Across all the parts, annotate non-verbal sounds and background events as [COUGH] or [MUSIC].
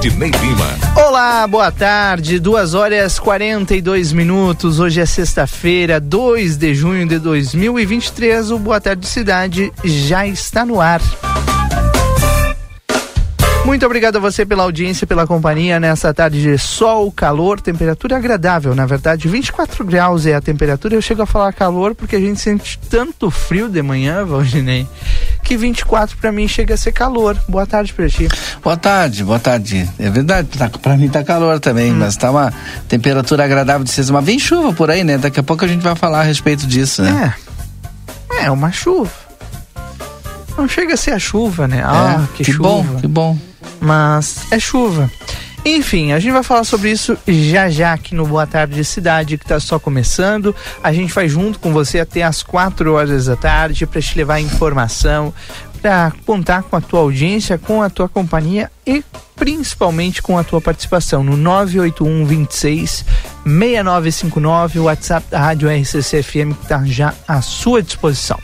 Valdinei Lima. Olá, boa tarde. Duas horas 42 minutos. Hoje é sexta-feira, 2 de junho de 2023. O Boa Tarde Cidade já está no ar. Muito obrigado a você pela audiência, pela companhia nessa tarde de sol, calor, temperatura agradável. Na verdade, 24 graus é a temperatura. Eu chego a falar calor porque a gente sente tanto frio de manhã, Valdinei, que 24 para mim chega a ser calor. Boa tarde para ti. Boa tarde, boa tarde. É verdade, tá, para mim tá calor também, hum. mas tá uma temperatura agradável de ser. Mas vem chuva por aí, né? Daqui a pouco a gente vai falar a respeito disso, né? É. É uma chuva. Não chega a ser a chuva, né? Ah, é, que, que chuva. bom, que bom mas é chuva. Enfim, a gente vai falar sobre isso já já aqui no Boa Tarde Cidade, que está só começando. A gente vai junto com você até as 4 horas da tarde para te levar informação, para contar com a tua audiência, com a tua companhia e principalmente com a tua participação no 981 26 6959, o WhatsApp da Rádio RCC FM que está já à sua disposição.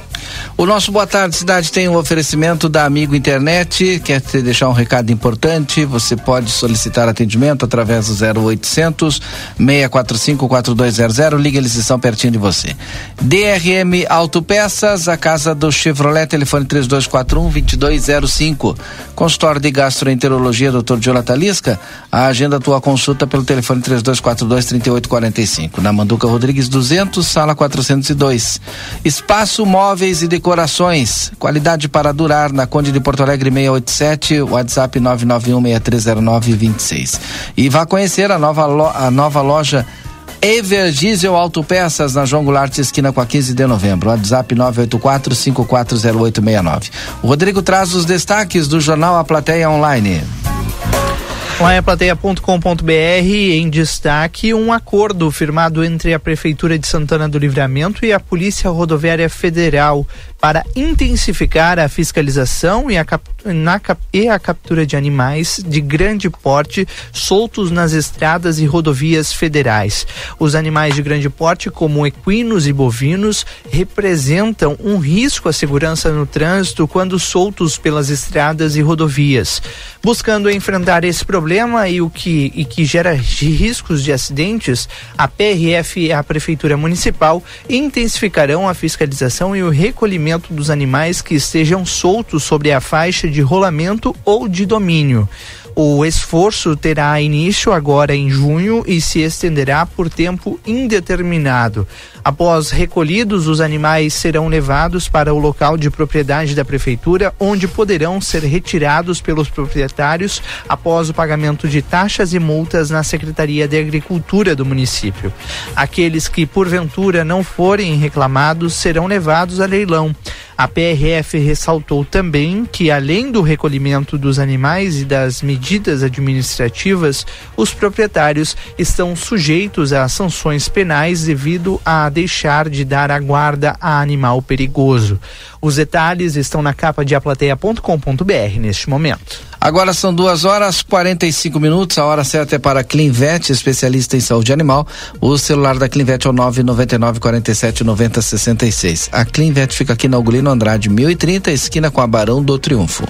O nosso Boa Tarde Cidade tem um oferecimento da Amigo Internet. Quer te deixar um recado importante? Você pode solicitar atendimento através do 0800 645 4200. Liga, eles estão pertinho de você. DRM Autopeças, a casa do Chevrolet, telefone 3241 2205. Consultório de Gastroenterologia, Dr. Diola Talisca. A agenda tua consulta pelo telefone 3242 3845. Na Manduca Rodrigues 200, sala 402. Espaço Móveis e decorações. Qualidade para durar na Conde de Porto Alegre 687, WhatsApp 991630926. E vá conhecer a nova, lo, a nova loja Ever Diesel Autopeças na João Goulart, esquina com a 15 de novembro. WhatsApp 984-540869. O Rodrigo traz os destaques do jornal A Plateia Online. Maiaplateia.com.br em destaque um acordo firmado entre a Prefeitura de Santana do Livramento e a Polícia Rodoviária Federal para intensificar a fiscalização e a, na, e a captura de animais de grande porte soltos nas estradas e rodovias federais. Os animais de grande porte, como equinos e bovinos, representam um risco à segurança no trânsito quando soltos pelas estradas e rodovias. Buscando enfrentar esse problema e o que, e que gera riscos de acidentes, a PRF e a Prefeitura Municipal intensificarão a fiscalização e o recolhimento dos animais que estejam soltos sobre a faixa de rolamento ou de domínio. O esforço terá início agora em junho e se estenderá por tempo indeterminado. Após recolhidos, os animais serão levados para o local de propriedade da prefeitura, onde poderão ser retirados pelos proprietários após o pagamento de taxas e multas na Secretaria de Agricultura do município. Aqueles que porventura não forem reclamados serão levados a leilão. A PRF ressaltou também que, além do recolhimento dos animais e das medidas administrativas, os proprietários estão sujeitos a sanções penais devido a deixar de dar a guarda a animal perigoso. Os detalhes estão na capa de aplateia.com.br neste momento. Agora são duas horas 45 minutos. A hora certa é para Clinvet, especialista em saúde animal. O celular da Clinvet é o 999 47 90 66. A Clinvet fica aqui na Ugolino Andrade 1030, esquina com a Barão do Triunfo.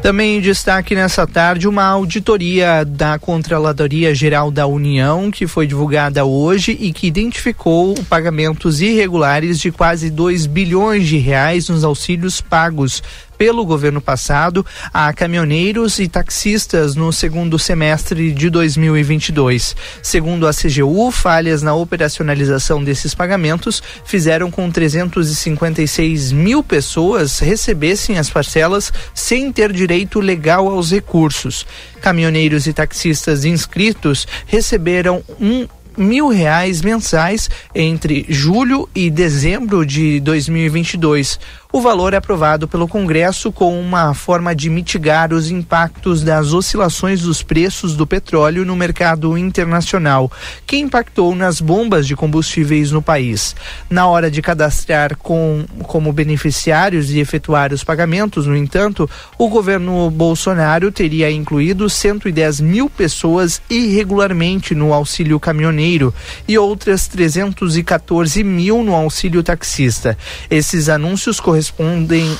Também em destaque nessa tarde uma auditoria da Controladoria Geral da União, que foi divulgada hoje e que identificou pagamentos irregulares de quase 2 bilhões de reais nos auxílios pagos pelo governo passado a caminhoneiros e taxistas no segundo semestre de 2022. Segundo a CGU, falhas na operacionalização desses pagamentos fizeram com 356 mil pessoas recebessem as parcelas sem ter direito legal aos recursos. Caminhoneiros e taxistas inscritos receberam um mil reais mensais entre julho e dezembro de 2022. O valor é aprovado pelo Congresso com uma forma de mitigar os impactos das oscilações dos preços do petróleo no mercado internacional, que impactou nas bombas de combustíveis no país. Na hora de cadastrar com, como beneficiários e efetuar os pagamentos, no entanto, o governo Bolsonaro teria incluído 110 mil pessoas irregularmente no auxílio caminhoneiro e outras 314 mil no auxílio taxista. Esses anúncios correspondem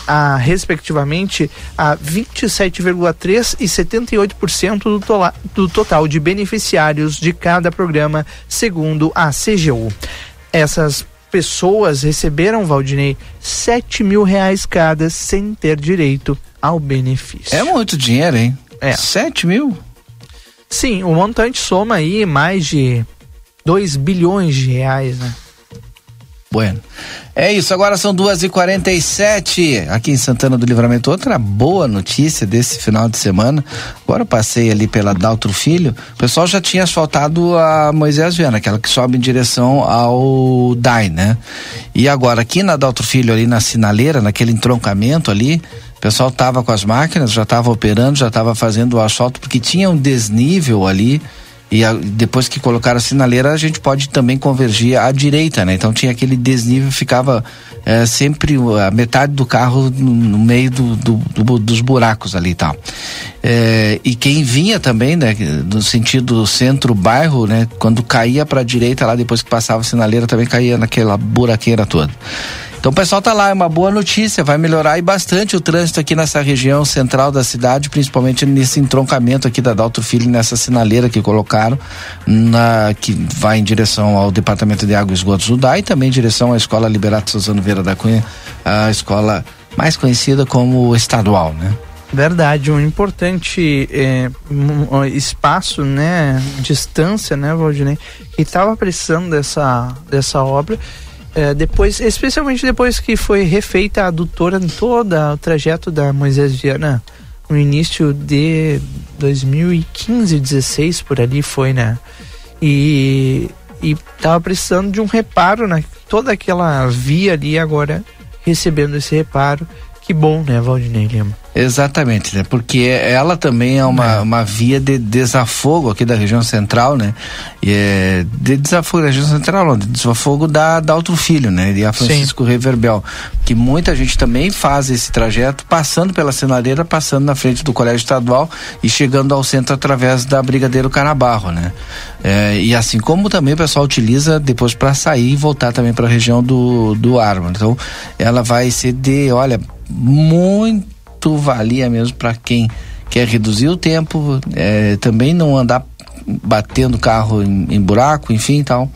a, respectivamente, a 27,3% e 78% do, tola, do total de beneficiários de cada programa, segundo a CGU. Essas pessoas receberam, Valdinei, 7 mil reais cada sem ter direito ao benefício. É muito dinheiro, hein? É. 7 mil? Sim, o montante soma aí mais de 2 bilhões de reais, né? Bueno. É isso, agora são duas e quarenta e sete aqui em Santana do Livramento. Outra boa notícia desse final de semana. Agora eu passei ali pela Daltro Filho. O pessoal já tinha asfaltado a Moisés Viana, aquela que sobe em direção ao DAI, né? E agora aqui na Daltro Filho, ali na sinaleira, naquele entroncamento ali, o pessoal tava com as máquinas, já tava operando, já tava fazendo o asfalto, porque tinha um desnível ali e a, depois que colocaram a sinaleira, a gente pode também convergir à direita, né? Então tinha aquele desnível, ficava é, sempre a metade do carro no, no meio do, do, do, dos buracos ali e tal. É, e quem vinha também, né, no sentido centro-bairro, né, quando caía para a direita lá, depois que passava a sinaleira, também caía naquela buraqueira toda. Então pessoal tá lá, é uma boa notícia, vai melhorar e bastante o trânsito aqui nessa região central da cidade, principalmente nesse entroncamento aqui da Dalto Filho, nessa sinaleira que colocaram, na, que vai em direção ao Departamento de Água e Esgotos do DAI também em direção à Escola Liberato Suzano Vieira da Cunha, a escola mais conhecida como estadual, né? Verdade, um importante um espaço, né, distância, né, Valdinei, que estava precisando dessa, dessa obra é, depois, especialmente depois que foi refeita a adutora em todo o trajeto da Moisés Viana, no início de 2015, 16 por ali foi, né? E e tava precisando de um reparo, né? Toda aquela via ali agora recebendo esse reparo. Que bom, né, Valdinei Lima? Exatamente, né? Porque ela também é uma, é. uma via de desafogo aqui da região central, né? E é de desafogo da região central, não, de desafogo da, da Outro Filho, né? E a Francisco Sim. Reverbel. Que muita gente também faz esse trajeto passando pela sinaleira, passando na frente do Colégio Estadual e chegando ao centro através da Brigadeiro Canabarro, né? É, e assim como também o pessoal utiliza depois para sair e voltar também para a região do, do Arma. Então, ela vai ser de, olha, muito muito valia mesmo para quem quer reduzir o tempo, é, também não andar batendo carro em, em buraco, enfim, tal.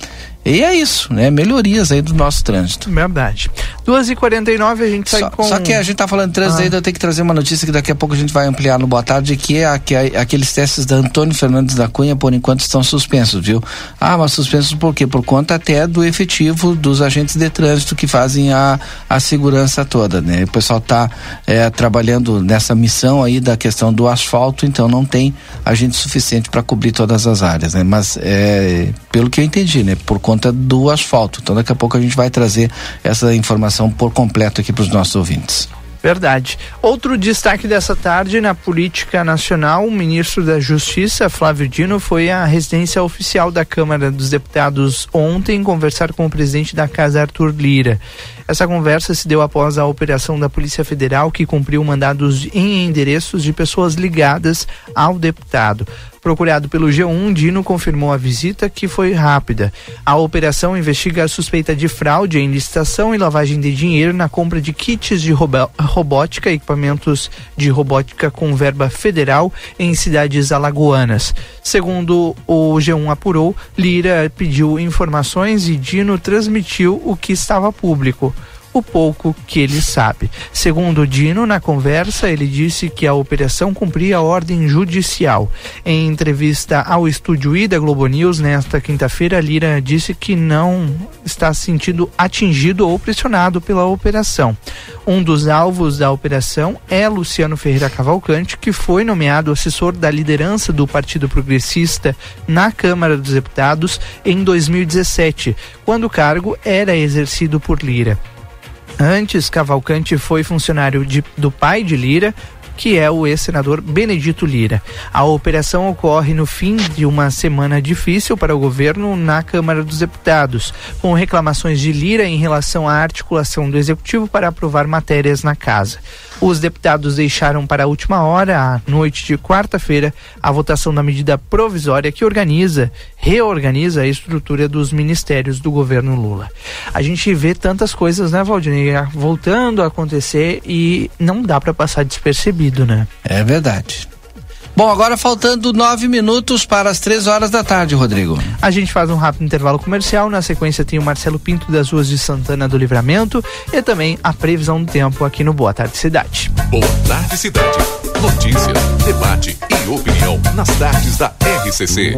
E é isso, né? Melhorias aí do nosso trânsito. Verdade. 2h49 a gente sai só, com. Só que a gente tá falando de trânsito ah. ainda, eu tenho que trazer uma notícia que daqui a pouco a gente vai ampliar no Boa Tarde, que é que aqueles testes da Antônio Fernandes da Cunha, por enquanto, estão suspensos, viu? Ah, mas suspensos por quê? Por conta até do efetivo dos agentes de trânsito que fazem a, a segurança toda, né? O pessoal tá é, trabalhando nessa missão aí da questão do asfalto, então não tem agente suficiente para cobrir todas as áreas, né? Mas é, pelo que eu entendi, né? Por conta conta do asfalto. Então daqui a pouco a gente vai trazer essa informação por completo aqui para os nossos ouvintes. Verdade. Outro destaque dessa tarde na política nacional, o ministro da Justiça, Flávio Dino, foi à residência oficial da Câmara dos Deputados ontem conversar com o presidente da Casa, Arthur Lira. Essa conversa se deu após a operação da Polícia Federal que cumpriu mandados em endereços de pessoas ligadas ao deputado. Procurado pelo G1, Dino confirmou a visita que foi rápida. A operação investiga a suspeita de fraude em licitação e lavagem de dinheiro na compra de kits de robótica e equipamentos de robótica com verba federal em cidades alagoanas. Segundo o G1 apurou, Lira pediu informações e Dino transmitiu o que estava público o pouco que ele sabe. Segundo Dino, na conversa, ele disse que a operação cumpria a ordem judicial. Em entrevista ao Estúdio I da Globo News nesta quinta-feira, Lira disse que não está se sentindo atingido ou pressionado pela operação. Um dos alvos da operação é Luciano Ferreira Cavalcante, que foi nomeado assessor da liderança do Partido Progressista na Câmara dos Deputados em 2017, quando o cargo era exercido por Lira. Antes, Cavalcante foi funcionário de, do pai de Lira, que é o ex-senador Benedito Lira. A operação ocorre no fim de uma semana difícil para o governo na Câmara dos Deputados, com reclamações de Lira em relação à articulação do executivo para aprovar matérias na casa. Os deputados deixaram para a última hora, à noite de quarta-feira, a votação da medida provisória que organiza, reorganiza a estrutura dos ministérios do governo Lula. A gente vê tantas coisas, né, Valdinei, voltando a acontecer e não dá para passar despercebido, né? É verdade. Bom, agora faltando nove minutos para as três horas da tarde, Rodrigo. A gente faz um rápido intervalo comercial. Na sequência tem o Marcelo Pinto das ruas de Santana do Livramento e também a previsão do tempo aqui no Boa Tarde Cidade. Boa Tarde Cidade. Notícia, debate e opinião nas tardes da RCC.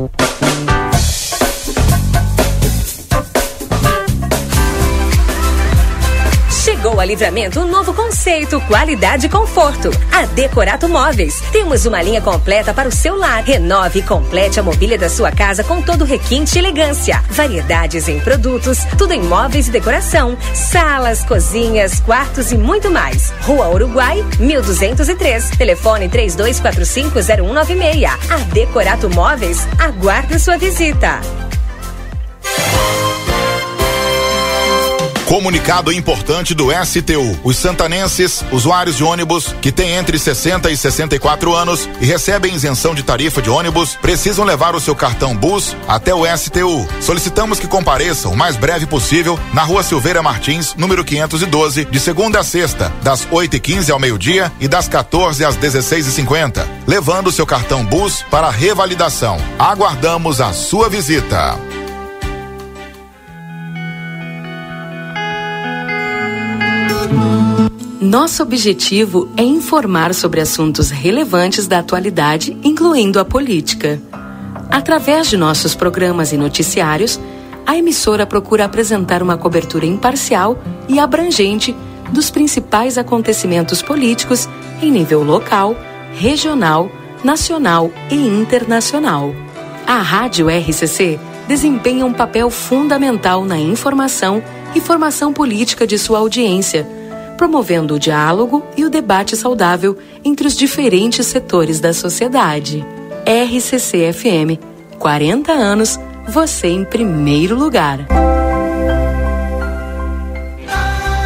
Chegou a Livramento um novo conceito, qualidade e conforto. A Decorato Móveis. Temos uma linha completa para o seu lar. Renove e complete a mobília da sua casa com todo requinte e elegância. Variedades em produtos, tudo em móveis e decoração. Salas, cozinhas, quartos e muito mais. Rua Uruguai, 1203. Telefone 32450196. A Decorato Móveis aguarda sua visita. Comunicado importante do STU. Os santanenses, usuários de ônibus que têm entre 60 e 64 anos e recebem isenção de tarifa de ônibus, precisam levar o seu cartão Bus até o STU. Solicitamos que compareçam o mais breve possível na Rua Silveira Martins, número 512, de segunda a sexta, das 8h15 ao meio-dia e das 14 às 16h50, levando o seu cartão Bus para revalidação. Aguardamos a sua visita. Nosso objetivo é informar sobre assuntos relevantes da atualidade, incluindo a política. Através de nossos programas e noticiários, a emissora procura apresentar uma cobertura imparcial e abrangente dos principais acontecimentos políticos em nível local, regional, nacional e internacional. A Rádio RCC desempenha um papel fundamental na informação e formação política de sua audiência promovendo o diálogo e o debate saudável entre os diferentes setores da sociedade. RCC-FM, 40 anos, você em primeiro lugar.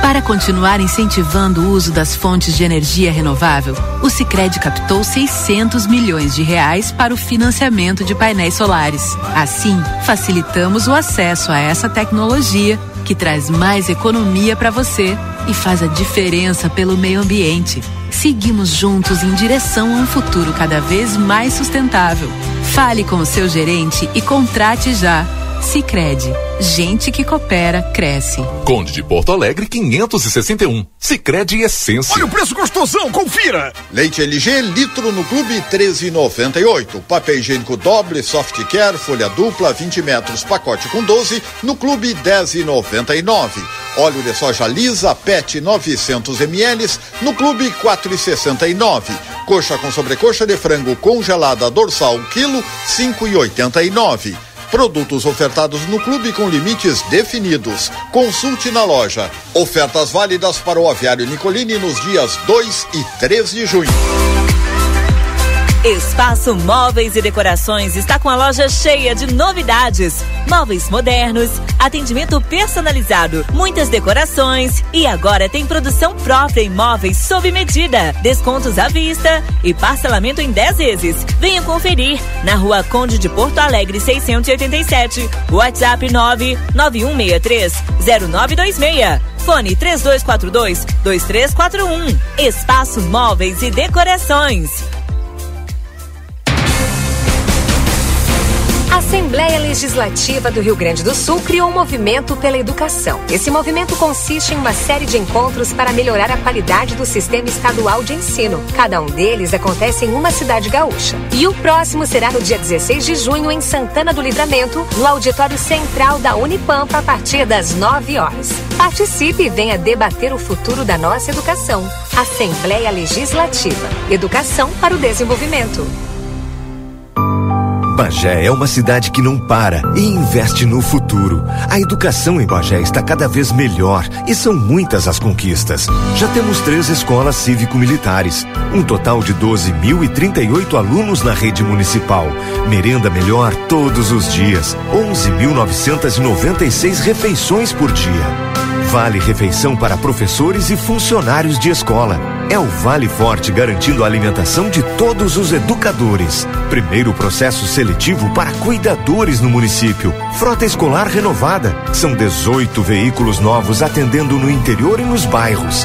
Para continuar incentivando o uso das fontes de energia renovável, o Sicredi captou 600 milhões de reais para o financiamento de painéis solares. Assim, facilitamos o acesso a essa tecnologia que traz mais economia para você e faz a diferença pelo meio ambiente. Seguimos juntos em direção a um futuro cada vez mais sustentável. Fale com o seu gerente e contrate já. Sicredi, gente que coopera cresce. Conde de Porto Alegre 561. Sicredi Essência. Olha o preço gostosão, confira. Leite LG litro no clube 13,98. Papel higiênico doble soft care folha dupla 20 metros pacote com 12 no clube 10,99. Óleo de soja lisa PET 900 ml no clube 4,69. Coxa com sobrecoxa de frango congelada dorsal quilo 5,89. Produtos ofertados no clube com limites definidos. Consulte na loja. Ofertas válidas para o aviário Nicolini nos dias 2 e 3 de junho. Espaço Móveis e Decorações está com a loja cheia de novidades. Móveis modernos, atendimento personalizado, muitas decorações e agora tem produção própria em móveis sob medida, descontos à vista e parcelamento em 10 vezes. Venha conferir na Rua Conde de Porto Alegre 687, WhatsApp 99163 0926. Fone 3242 2341. Espaço Móveis e Decorações. Assembleia Legislativa do Rio Grande do Sul criou um movimento pela educação. Esse movimento consiste em uma série de encontros para melhorar a qualidade do sistema estadual de ensino. Cada um deles acontece em uma cidade gaúcha. E o próximo será no dia 16 de junho em Santana do Livramento, no auditório central da Unipampa, a partir das 9 horas. Participe e venha debater o futuro da nossa educação. Assembleia Legislativa. Educação para o desenvolvimento. Bagé é uma cidade que não para e investe no futuro. A educação em Bagé está cada vez melhor e são muitas as conquistas. Já temos três escolas cívico-militares, um total de 12.038 alunos na rede municipal, merenda melhor todos os dias, 11.996 refeições por dia. Vale refeição para professores e funcionários de escola. É o Vale Forte garantindo a alimentação de todos os educadores. Primeiro processo seletivo para cuidadores no município. Frota escolar renovada. São 18 veículos novos atendendo no interior e nos bairros.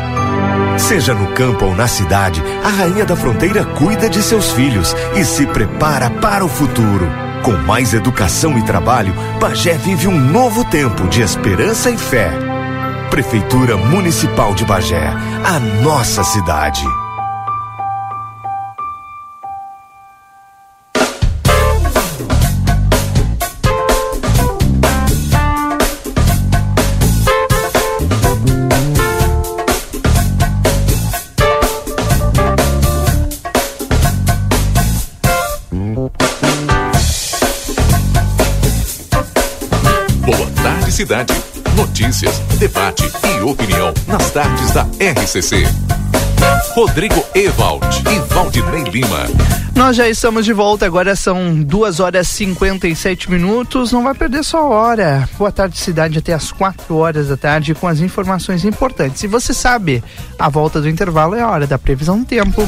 Seja no campo ou na cidade, a Rainha da Fronteira cuida de seus filhos e se prepara para o futuro. Com mais educação e trabalho, Bagé vive um novo tempo de esperança e fé. Prefeitura Municipal de Bagé, a nossa cidade. Notícias, debate e opinião nas tardes da RCC. Rodrigo Ewald e Valdinei Lima. Nós já estamos de volta, agora são 2 horas e 57 minutos. Não vai perder sua hora. Boa tarde, cidade, até as 4 horas da tarde com as informações importantes. E você sabe, a volta do intervalo é a hora da previsão do tempo.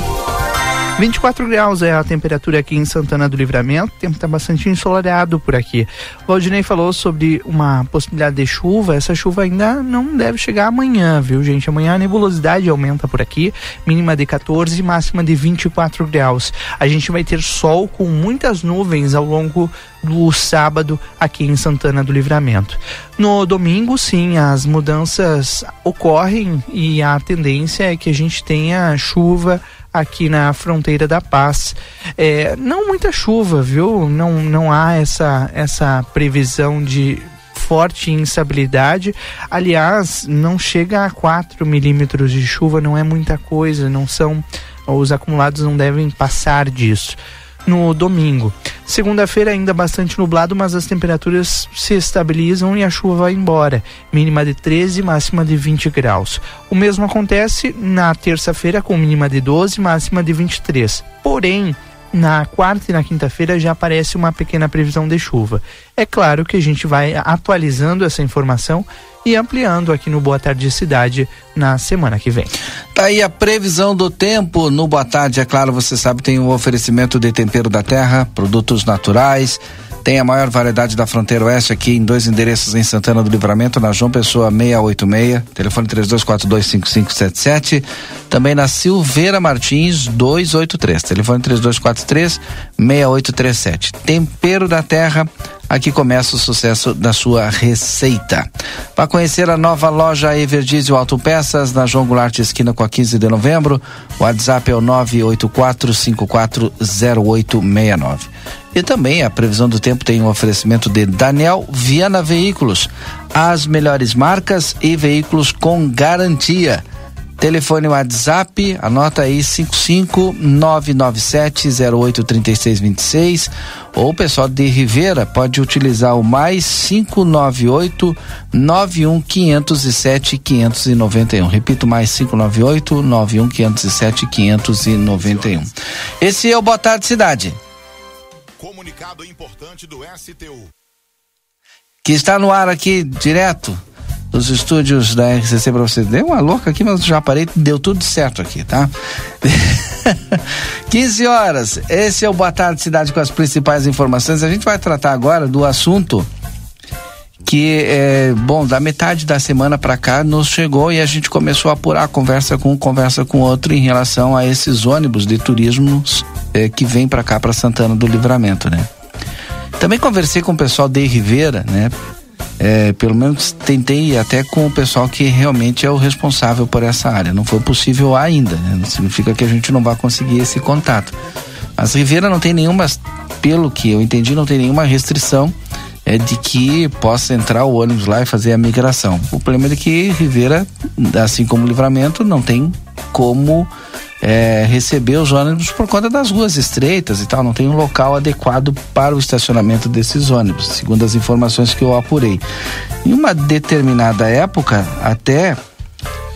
24 graus é a temperatura aqui em Santana do Livramento. O tempo está bastante ensolarado por aqui. O Valdinei falou sobre uma possibilidade de chuva. Essa chuva ainda não deve chegar amanhã, viu, gente? Amanhã a nebulosidade aumenta por aqui, mínima de 14 máxima de 24 graus. A gente vai ter sol com muitas nuvens ao longo do sábado aqui em Santana do Livramento. No domingo, sim, as mudanças ocorrem e a tendência é que a gente tenha chuva aqui na fronteira da paz. É, não muita chuva, viu? Não, não há essa, essa previsão de forte instabilidade. Aliás, não chega a 4 milímetros de chuva, não é muita coisa, não são. Os acumulados não devem passar disso no domingo. Segunda-feira ainda bastante nublado, mas as temperaturas se estabilizam e a chuva vai embora. Mínima de 13, máxima de 20 graus. O mesmo acontece na terça-feira com mínima de 12, máxima de 23. Porém, na quarta e na quinta-feira já aparece uma pequena previsão de chuva. É claro que a gente vai atualizando essa informação e ampliando aqui no Boa Tarde Cidade na semana que vem. Tá aí a previsão do tempo no Boa Tarde, é claro, você sabe, tem o oferecimento de tempero da terra, produtos naturais, tem a maior variedade da fronteira oeste aqui em dois endereços em Santana do Livramento, na João Pessoa 686, telefone 32425577. Também na Silveira Martins 283, telefone 3243-6837. Tempero da Terra, aqui começa o sucesso da sua receita. Para conhecer a nova loja Everdiesel Autopeças, na João Goulart, esquina com a 15 de novembro, o WhatsApp é o 984540869. E também a previsão do tempo tem um oferecimento de Daniel Viana Veículos, as melhores marcas e veículos com garantia. Telefone WhatsApp, anota aí 55997083626 ou o pessoal de Rivera pode utilizar o mais 598 91 507 591. Repito, mais 598 91 507 591. Esse é o Boa Tarde Cidade. Comunicado importante do STU. Que está no ar aqui direto dos estúdios da RCC para você. Deu uma louca aqui, mas já parei, deu tudo certo aqui, tá? [LAUGHS] 15 horas. Esse é o Boa Tarde Cidade com as principais informações. A gente vai tratar agora do assunto que é bom da metade da semana para cá nos chegou e a gente começou a apurar conversa com um conversa com outro em relação a esses ônibus de turismo é, que vem para cá para Santana do Livramento, né? Também conversei com o pessoal de Rivera, né? É, pelo menos tentei até com o pessoal que realmente é o responsável por essa área. Não foi possível ainda, né? não significa que a gente não vai conseguir esse contato. Mas Rivera não tem nenhuma, pelo que eu entendi, não tem nenhuma restrição é de que possa entrar o ônibus lá e fazer a migração. O problema é que Rivera, assim como Livramento, não tem como é, receber os ônibus por conta das ruas estreitas e tal, não tem um local adequado para o estacionamento desses ônibus, segundo as informações que eu apurei. Em uma determinada época, até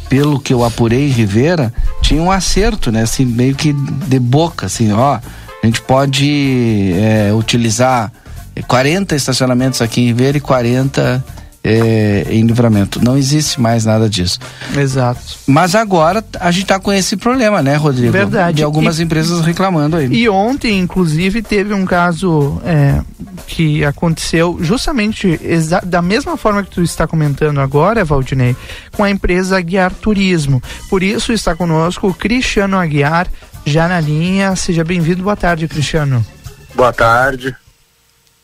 pelo que eu apurei em Rivera, tinha um acerto, né? Assim, meio que de boca, assim, ó, a gente pode é, utilizar 40 estacionamentos aqui em Rivera e 40 é, em livramento. Não existe mais nada disso. Exato. Mas agora a gente está com esse problema, né, Rodrigo? Verdade. De algumas e, empresas reclamando aí. E ontem, inclusive, teve um caso é, que aconteceu justamente da mesma forma que tu está comentando agora, Valdinei, com a empresa Aguiar Turismo. Por isso está conosco o Cristiano Aguiar, já na linha. Seja bem-vindo. Boa tarde, Cristiano. Boa tarde.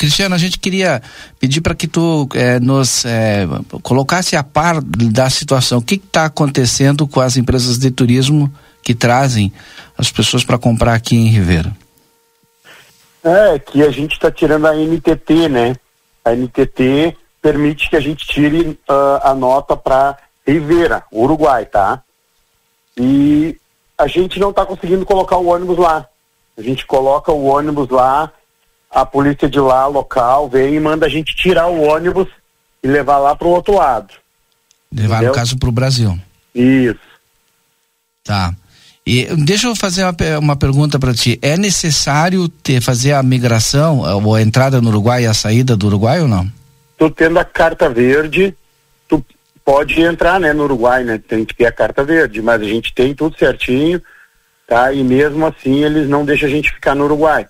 Cristiano, a gente queria pedir para que tu eh, nos eh, colocasse a par da situação. O que está acontecendo com as empresas de turismo que trazem as pessoas para comprar aqui em Ribeira? É que a gente está tirando a NTT, né? A NTT permite que a gente tire uh, a nota para Ribeira, Uruguai, tá? E a gente não está conseguindo colocar o ônibus lá. A gente coloca o ônibus lá a polícia de lá, local, vem e manda a gente tirar o ônibus e levar lá para o outro lado. Levar, Entendeu? no caso, para o Brasil. Isso. Tá. E deixa eu fazer uma, uma pergunta para ti. É necessário ter, fazer a migração, ou a entrada no Uruguai e a saída do Uruguai ou não? Tu tendo a carta verde, tu pode entrar, né, no Uruguai, né? Tem que ter a carta verde, mas a gente tem tudo certinho, tá? E mesmo assim eles não deixam a gente ficar no Uruguai.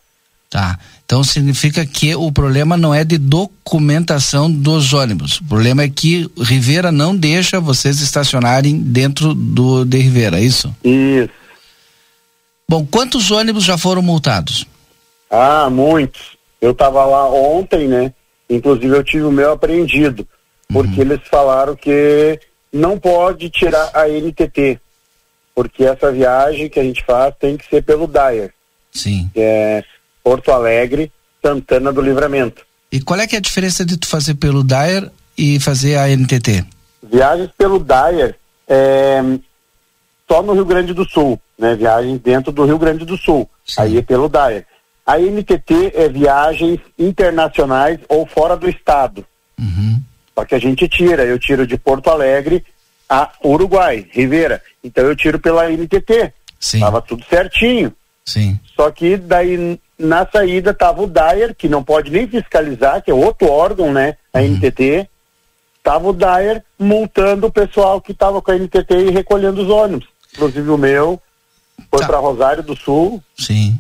Tá. Então significa que o problema não é de documentação dos ônibus. O problema é que Rivera não deixa vocês estacionarem dentro do de Rivera, é isso? Isso. Bom, quantos ônibus já foram multados? Ah, muitos. Eu estava lá ontem, né? Inclusive eu tive o meu apreendido, porque uhum. eles falaram que não pode tirar a NTT, porque essa viagem que a gente faz tem que ser pelo Dyer. Sim. É, Porto Alegre, Santana do Livramento. E qual é que é a diferença de tu fazer pelo Dyer e fazer a NTT? Viagens pelo Dyer é só no Rio Grande do Sul, né? Viagens dentro do Rio Grande do Sul. Sim. Aí é pelo Dyer. A NTT é viagens internacionais ou fora do estado. Uhum. Só que a gente tira, eu tiro de Porto Alegre a Uruguai, Rivera. Então eu tiro pela NTT. Sim. Tava tudo certinho. Sim. Só que daí na saída estava o Dyer, que não pode nem fiscalizar, que é outro órgão, né? A uhum. NTT. Tava o Dyer multando o pessoal que estava com a NTT e recolhendo os ônibus. Inclusive o meu foi tá. para Rosário do Sul. Sim.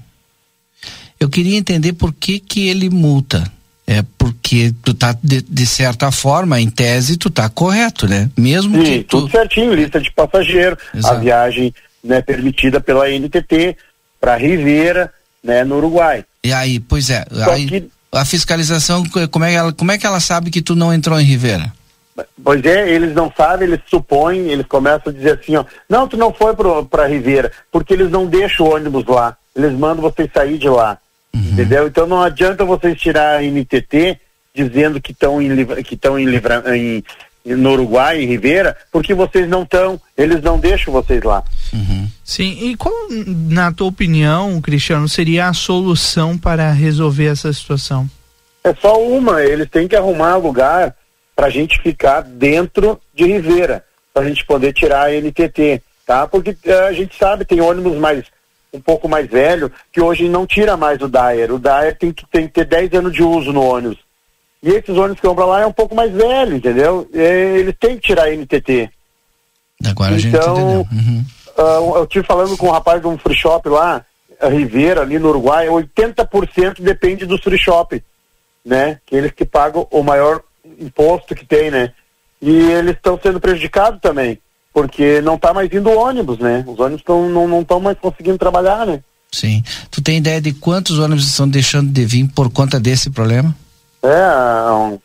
Eu queria entender por que que ele multa. É porque tu tá de, de certa forma, em tese, tu tá correto, né? Mesmo Sim, que tu... tudo certinho, lista de passageiro, Exato. a viagem né, permitida pela NTT para Ribeira, né, no Uruguai. E aí, pois é, aí, que... a fiscalização, como é, que ela, como é que ela sabe que tu não entrou em Rivera? Pois é, eles não sabem, eles supõem, eles começam a dizer assim, ó, não, tu não foi para Ribeira, porque eles não deixam o ônibus lá, eles mandam vocês sair de lá, uhum. entendeu? Então não adianta vocês tirar a NTT dizendo que estão em, que estão em, em, no Uruguai, em Ribeira, porque vocês não estão, eles não deixam vocês lá. Uhum. Sim, e qual, na tua opinião, Cristiano, seria a solução para resolver essa situação? É só uma, eles têm que arrumar lugar para a gente ficar dentro de Ribeira, para a gente poder tirar a NTT, tá? Porque uh, a gente sabe, tem ônibus mais um pouco mais velho, que hoje não tira mais o Dyer. O Dyer tem que, tem que ter 10 anos de uso no ônibus. E esses ônibus que vão para lá é um pouco mais velho, entendeu? Eles têm que tirar a NTT. Agora então, a gente entendeu. Uhum. Uh, eu tive falando com um rapaz de um free shop lá, a Ribeira, ali no Uruguai, 80% depende do free shop, né? Que eles que pagam o maior imposto que tem, né? E eles estão sendo prejudicados também, porque não está mais indo ônibus, né? Os ônibus tão, não estão mais conseguindo trabalhar, né? Sim. Tu tem ideia de quantos ônibus estão deixando de vir por conta desse problema? É, um,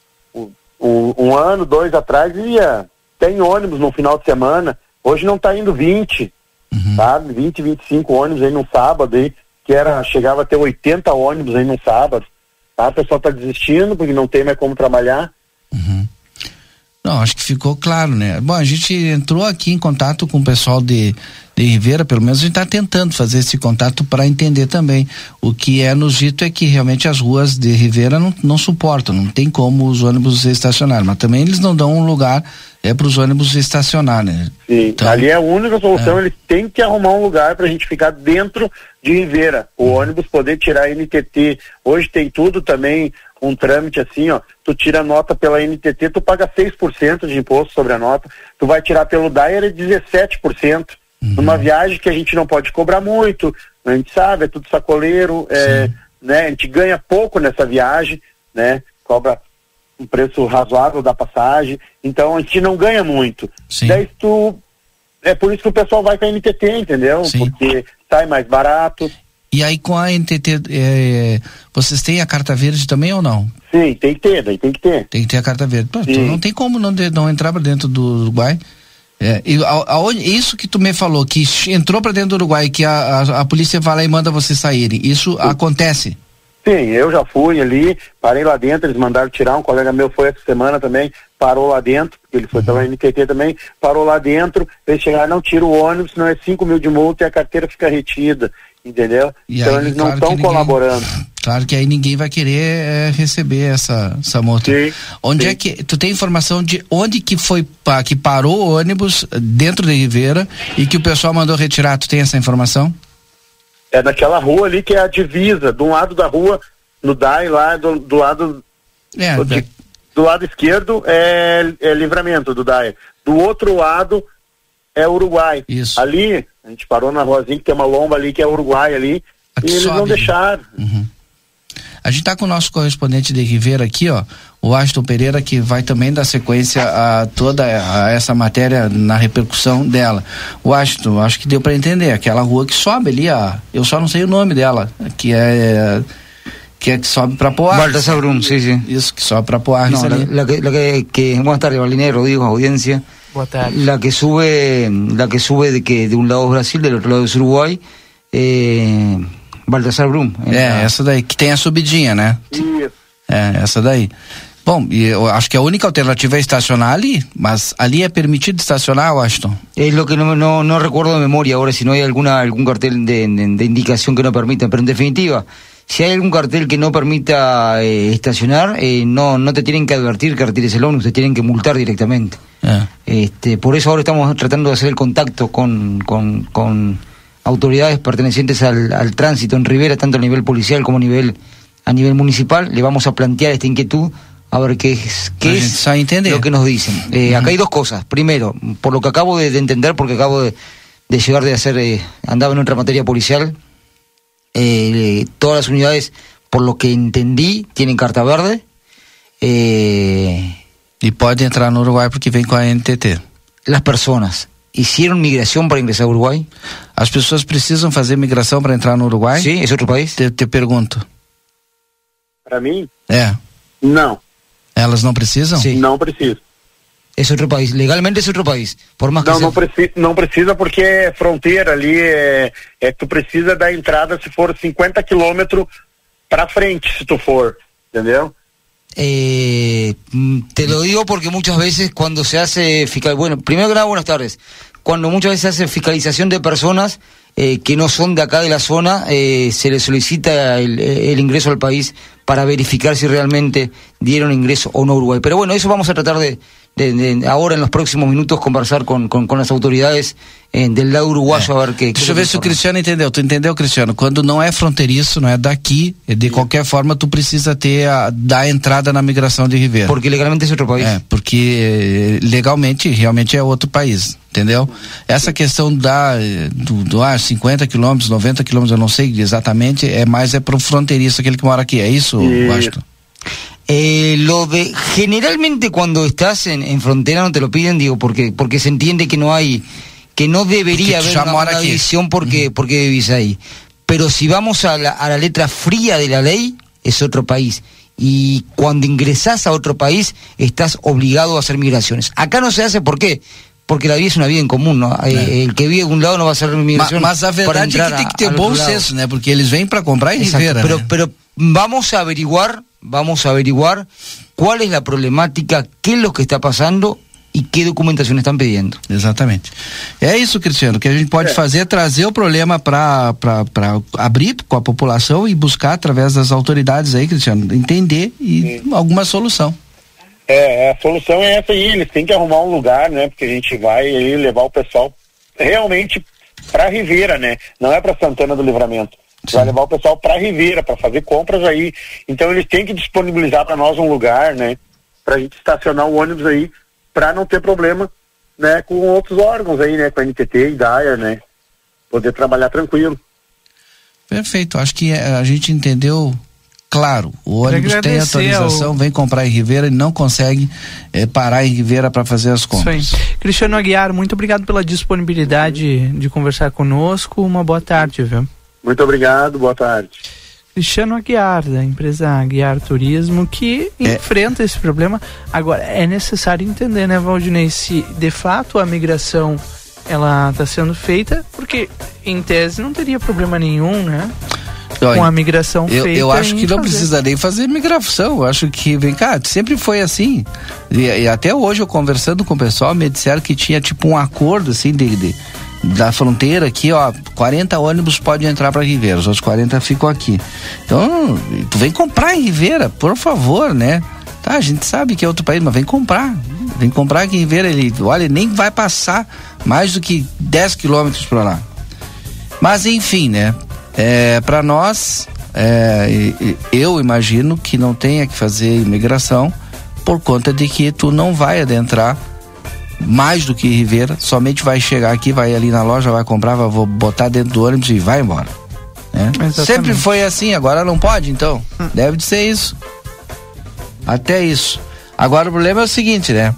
um, um ano, dois atrás ia. Tem ônibus no final de semana. Hoje não está indo 20, uhum. sabe? 20, 25 ônibus aí no sábado aí, que era, chegava a ter 80 ônibus aí no sábado. Tá? O pessoal está desistindo porque não tem mais como trabalhar. Uhum. Não, acho que ficou claro, né? Bom, a gente entrou aqui em contato com o pessoal de, de Ribeira, pelo menos a gente está tentando fazer esse contato para entender também. O que é nos dito é que realmente as ruas de Ribeira não, não suportam, não tem como os ônibus estacionar, mas também eles não dão um lugar é para os ônibus estacionar, né? Sim, então, ali é a única solução, é. eles têm que arrumar um lugar para a gente ficar dentro de Ribeira, o uhum. ônibus poder tirar a NTT. Hoje tem tudo também, um trâmite assim, ó, tu tira a nota pela NTT, tu paga 6% de imposto sobre a nota, tu vai tirar pelo é 17%. Uhum. Numa viagem que a gente não pode cobrar muito, a gente sabe, é tudo sacoleiro, é, né, a gente ganha pouco nessa viagem, né, cobra um preço razoável da passagem, então a gente não ganha muito. Sim. Daí tu, é por isso que o pessoal vai para a NTT, entendeu? Sim. Porque sai mais barato. E aí com a NTT, é, vocês têm a carta verde também ou não? Sim, tem que ter, daí tem que ter. Tem que ter a carta verde. Pô, então não tem como não, de, não entrar para dentro do Uruguai. É, e isso que tu me falou, que entrou para dentro do Uruguai, que a, a, a, polícia vai lá e manda vocês saírem, isso Sim. acontece? Sim, eu já fui ali, parei lá dentro, eles mandaram tirar, um colega meu foi essa semana também, parou lá dentro, ele foi pela NTT também, parou lá dentro, eles chegaram, não tira o ônibus, não é 5 mil de multa e a carteira fica retida, entendeu? E então aí, eles claro não estão colaborando. Claro que aí ninguém vai querer é, receber essa, essa multa. Sim, onde sim. é que, tu tem informação de onde que foi, que parou o ônibus dentro de Ribeira e que o pessoal mandou retirar, tu tem essa informação? É naquela rua ali que é a divisa, um lado da rua, no DAI lá, do, do lado. É, do, da... do lado esquerdo é, é livramento do DAI. Do outro lado é Uruguai. Isso. Ali, a gente parou na ruazinha que tem uma lomba ali que é Uruguai ali. Aqui e eles sobe. não deixaram. Uhum. A gente está com o nosso correspondente de Ribeira aqui, ó, o Aston Pereira, que vai também dar sequência a toda a essa matéria na repercussão dela. O Aston, acho que deu para entender, aquela rua que sobe ali, ó, eu só não sei o nome dela, que é que é que sobe para Poar. Baltasar Brum, sí, sí. Isso, que sobe para Poar. No, la, la, que, la que, que, buenas tardes, Valinero, Rodrigo, audiencia. La que sube, la que sube de que de un lado es Brasil, del otro lado es Uruguay, eh, Baltasar Brum. É, a... essa daí, que tem a subidinha, né? Isso. É, essa daí. Bom, e eu acho que a única alternativa é estacionar ali, mas ali é permitido estacionar, Washington? Es lo que no, no, no recuerdo de memoria ahora si no hay alguna algún cartel de, de, de indicación que no permita, pero en definitiva, si hay algún cartel que no permita eh, estacionar, eh, no, no te tienen que advertir que retires el ómnibus, te tienen que multar directamente. Yeah. Este, por eso ahora estamos tratando de hacer el contacto con, con, con autoridades pertenecientes al, al, tránsito en Rivera, tanto a nivel policial como a nivel, a nivel municipal. Le vamos a plantear esta inquietud a ver qué es, qué es lo que nos dicen. Eh, uh -huh. Acá hay dos cosas. Primero, por lo que acabo de, de entender, porque acabo de, de llegar de hacer, eh, andaba en otra materia policial, eh, todas las unidades, por lo que entendí, tienen carta verde. Eh, y puede entrar en Uruguay porque ven con la NTT. Las personas hicieron migración para ingresar a Uruguay. As pessoas precisam fazer migração para entrar no Uruguai? Sí, es otro país. Te, te pergunto. Para mim? É. Não. Elas não precisam? Sí. Não precisa. Es otro país, legalmente es otro país. Por más que não, sea... não, precisa, não precisa porque é fronteira ali, é, é tu precisa da entrada se for 50 quilômetros para frente, se tu for, entendeu? Eh, te lo digo porque muchas veces cuando se hace fiscal, bueno, primero que nada buenas tardes. Cuando muchas veces se hace fiscalización de personas eh, que no son de acá de la zona, eh, se les solicita el, el, ingreso al país para verificar si realmente dieron ingreso o no a Uruguay. Pero bueno, eso vamos a tratar de, de, de ahora en los próximos minutos conversar con, con, con las autoridades eh, del lado uruguayo é. a ver que. Deixa eu ver se o Cristiano entendeu. Tu entendeu, Cristiano? Quando não é fronteiriço, não é daqui, de Sim. qualquer forma, tu precisa ter a, dar entrada na migração de Ribeira. Porque legalmente é outro país. É, porque legalmente realmente é outro país. Entendeu? Essa questão da do, do ah, 50 quilômetros, 90 quilômetros, eu não sei exatamente, é mais é pro fronteiriço aquele que mora aqui. É isso, e... Washington? Eh, lo de generalmente cuando estás en, en, frontera no te lo piden, digo, porque porque se entiende que no hay, que no debería haber una, una división porque, uh -huh. porque vivís ahí. Pero si vamos a la, a la letra fría de la ley, es otro país. Y cuando ingresás a otro país, estás obligado a hacer migraciones. Acá no se hace, ¿por qué? porque la vida es una vida en comum, não? É. El que vive de um lado não vai fazer migração. Mas, mas a verdade é que tem que ter bom senso, né? Porque eles vêm para comprar e Exacto. Pero, né? pero vamos a averiguar, vamos a averiguar cuál es la problemática, qué es lo que está pasando e que documentação estão pedindo. Exatamente. É isso, Cristiano, que a gente pode É. fazer é trazer o problema para abrir com a população e buscar através das autoridades aí, Cristiano, entender e alguma solução. É, a solução é essa aí, eles têm que arrumar um lugar, né? Porque a gente vai aí levar o pessoal realmente para Ribeira, né? Não é para Santana do Livramento. Vai levar o pessoal para Ribeira para fazer compras aí. Então eles têm que disponibilizar para nós um lugar, né? Para a gente estacionar o ônibus aí, para não ter problema, né? Com outros órgãos aí, né? Com a NTT e DAIA, né? Poder trabalhar tranquilo. Perfeito, acho que eh, a gente entendeu claro. O ônibus tem autorização, ao- vem comprar em Ribeira e não consegue eh, parar em Ribeira para fazer as Isso compras. aí. Cristiano Aguiar, muito obrigado pela disponibilidade de conversar conosco. Uma boa tarde, viu? Muito obrigado, boa tarde. Cristiano Aguiar, da empresa Aguiar Turismo, que É. enfrenta esse problema. Agora, é necessário entender, né, Valdinei, se de fato a migração ela está sendo feita, porque em tese não teria problema nenhum, né? Olha, Com a migração eu, feita. eu acho que não fazer. precisa nem fazer migração. Eu acho que, vem cá, sempre foi assim. E, e até hoje eu conversando com o pessoal, me disseram que tinha tipo um acordo assim de, de- da fronteira aqui, ó, 40 ônibus podem entrar para Ribeira, os outros 40 ficam aqui. Então, tu vem comprar em Ribeira, por favor, né? Tá, a gente sabe que é outro país, mas vem comprar. Vem comprar aqui em Ribeira, ele, olha, nem vai passar mais do que 10 quilômetros para lá. Mas enfim, né? É, para nós, é, eu imagino que não tenha que fazer imigração por conta de que tu não vai adentrar mais do que Ribeira, somente vai chegar aqui, vai ali na loja, vai comprar, vai vou botar dentro do ônibus e vai embora. né? Sempre foi assim, agora não pode, então. Deve de ser isso. Até isso. Agora o problema é o seguinte, né?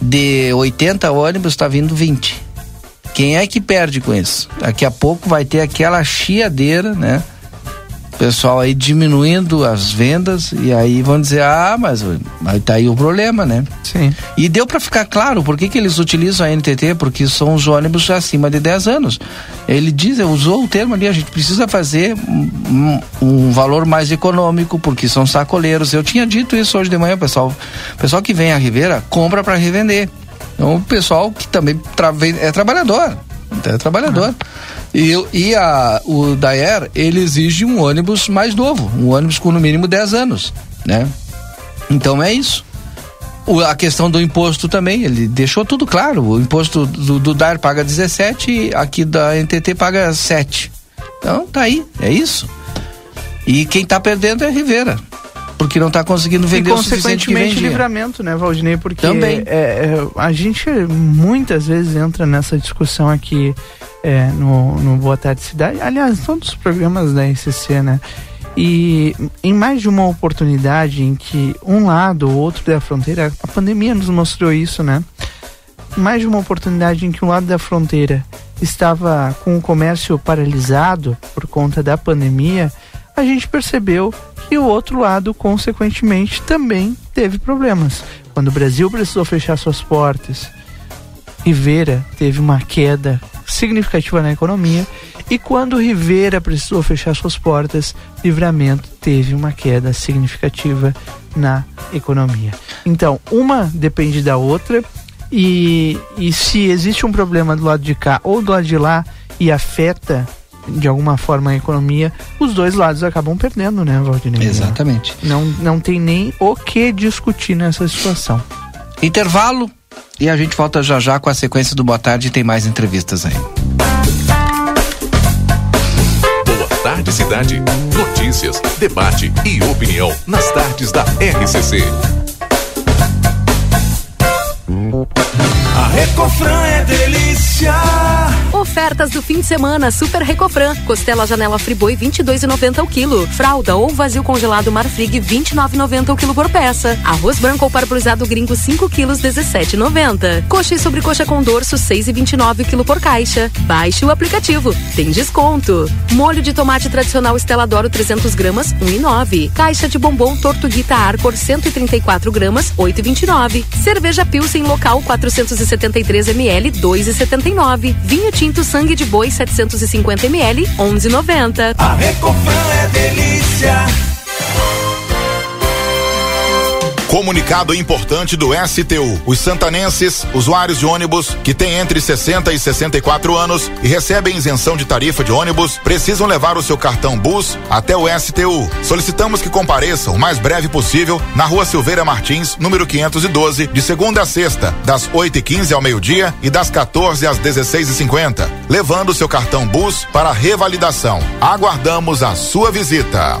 De 80 ônibus tá vindo 20. Quem é que perde com isso? Daqui a pouco vai ter aquela chiadeira, né? Pessoal aí diminuindo as vendas e aí vão dizer, ah, mas, mas tá aí o problema, né? Sim. E deu para ficar claro por que, que eles utilizam a NTT, porque são os ônibus acima de 10 anos. Ele diz, usou o termo ali, a gente precisa fazer um, um valor mais econômico, porque são sacoleiros. Eu tinha dito isso hoje de manhã, pessoal. O pessoal que vem a Ribeira compra para revender. Então o pessoal que também tra é trabalhador. É trabalhador. E, eu- e a, o Daer, ele exige um ônibus mais novo, um ônibus com no mínimo 10 anos, né? Então é isso. O- a questão do imposto também, ele deixou tudo claro. O imposto do, do paga 17 e aqui da NTT paga 7. Então tá aí, é isso. E quem tá perdendo é a Ribeira. Porque não tá conseguindo vender e o consequentemente vendia. livramento, né, Valdinei? Porque Também. é, é, a gente muitas vezes entra nessa discussão aqui é, no, no Boa Tarde Cidade. Aliás, todos os programas da RCC, né? E em mais de uma oportunidade em que um lado ou outro da fronteira, a pandemia nos mostrou isso, né? Mais de uma oportunidade em que um lado da fronteira estava com o comércio paralisado por conta da pandemia, a gente percebeu que o outro lado, consequentemente, também teve problemas. Quando o Brasil precisou fechar suas portas, Rivera teve uma queda significativa na economia e quando Rivera precisou fechar suas portas, Livramento teve uma queda significativa na economia. Então, uma depende da outra e, e se existe um problema do lado de cá ou do lado de lá e afeta de alguma forma a economia, os dois lados acabam perdendo, né, Valdinei? Exatamente. Não, não tem nem o que discutir nessa situação. Intervalo e a gente volta já já com a sequência do Boa Tarde e tem mais entrevistas aí. Boa tarde, cidade. Notícias, debate e opinião nas tardes da RCC. A Recofran é delícia. Ofertas do fim de semana Super Recofran. Costela janela Friboi 22,90 o quilo. Fralda ou vazio congelado Marfrig 29,90 o quilo por peça. Arroz branco ou parbolizado gringo 5 quilos 17,90. Coxa e sobrecoxa com dorso 6,29 o quilo por caixa. Baixe o aplicativo. Tem desconto. Molho de tomate tradicional Estela Doro 300 gramas 1,9. Caixa de bombom Tortuguita Arcor 134 gramas 8,29. Cerveja Pilsen local 473 ml 2,79. Vinho tinto sangue de boi 750 ml 11,90. A Recofran é delícia. Comunicado importante do STU. Os santanenses, usuários de ônibus que têm entre 60 e 64 anos e recebem isenção de tarifa de ônibus, precisam levar o seu cartão Bus até o STU. Solicitamos que compareçam o mais breve possível na Rua Silveira Martins, número 512, de segunda a sexta, das 8h15 ao meio-dia e das 14 às 16h50, levando o seu cartão Bus para revalidação. Aguardamos a sua visita.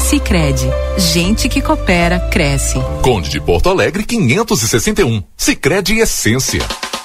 Sicredi, gente que coopera cresce. Conde de Porto Alegre 561. Sicredi Essência.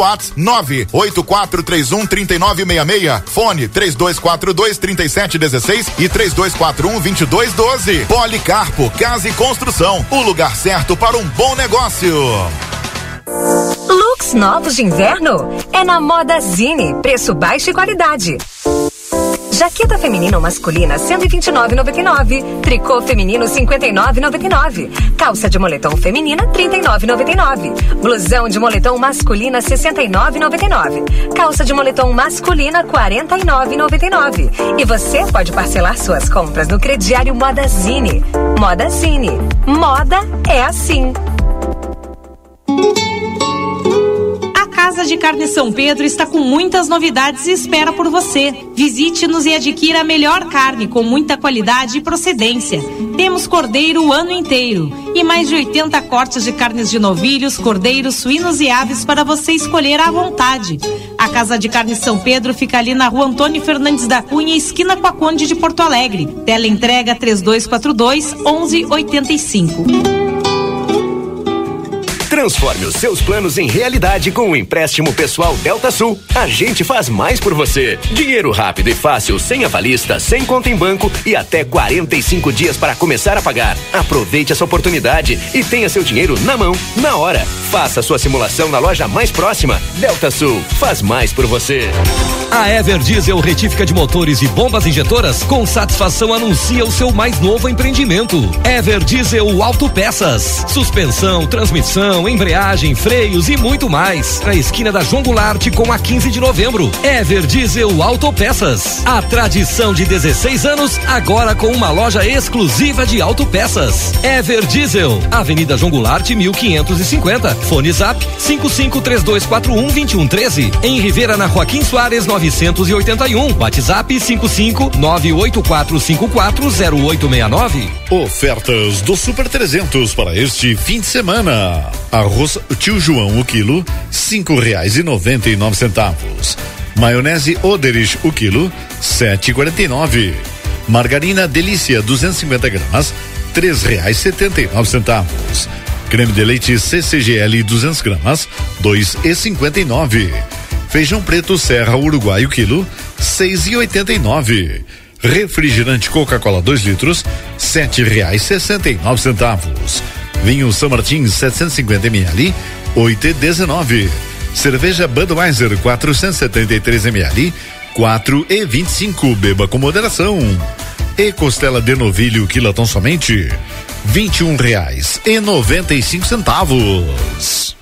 WhatsApp 98431 3966. Fone 3242 3716 e 3241 2212. Policarpo Casa e Construção. O lugar certo para um bom negócio. Looks novos de inverno? É na Moda Zine. Preço baixo e qualidade. Jaqueta feminina ou masculina 129,99. Tricô feminino 59,99. Calça de moletom feminina 39,99. Blusão de moletom masculina 69,99. Calça de moletom masculina 49,99. E você pode parcelar suas compras no crediário Modazine. Modazine. Moda é assim. Casa de Carne São Pedro está com muitas novidades e espera por você. Visite-nos e adquira a melhor carne com muita qualidade e procedência. Temos cordeiro o ano inteiro e mais de 80 cortes de carnes de novilhos, cordeiros, suínos e aves para você escolher à vontade. A Casa de Carne São Pedro fica ali na rua Antônio Fernandes da Cunha, esquina com a Conde de Porto Alegre. Tela entrega 3242 1185. Transforme os seus planos em realidade com o empréstimo pessoal Delta Sul. A gente faz mais por você. Dinheiro rápido e fácil, sem avalista, sem conta em banco e até 45 dias para começar a pagar. Aproveite essa oportunidade e tenha seu dinheiro na mão, na hora. Faça sua simulação na loja mais próxima. Delta Sul faz mais por você. A Ever Diesel Retífica de Motores e Bombas Injetoras com satisfação anuncia o seu mais novo empreendimento. Ever Diesel Autopeças. Suspensão, transmissão, embreagem, freios e muito mais. Na esquina da João Goulart com a 15 de novembro. Ever Diesel Autopeças. A tradição de 16 anos, agora com uma loja exclusiva de autopeças. Ever Diesel, Avenida João Goulart 1550. Fone Zap 5532412113. Em Rivera na Joaquim Soares 981. WhatsApp 55984540869. Ofertas do Super 300 para este fim de semana. Arroz Tio João o quilo cinco reais e noventa e nove centavos. Maionese Oderich o quilo sete e quarenta e nove. Margarina Delícia 250 gramas três reais setenta e nove centavos. Creme de leite CCGL 200 gramas dois e cinquenta e nove. Feijão preto Serra Uruguai o quilo seis e oitenta e nove. Refrigerante Coca-Cola 2 litros sete reais sessenta e nove centavos. Vinho São Martins 750 ml, 8 e 19. Cerveja Budweiser 473 ml, 4 e 25. Beba com moderação. E costela de novilho quilatão somente, 21 reais e 95 centavos.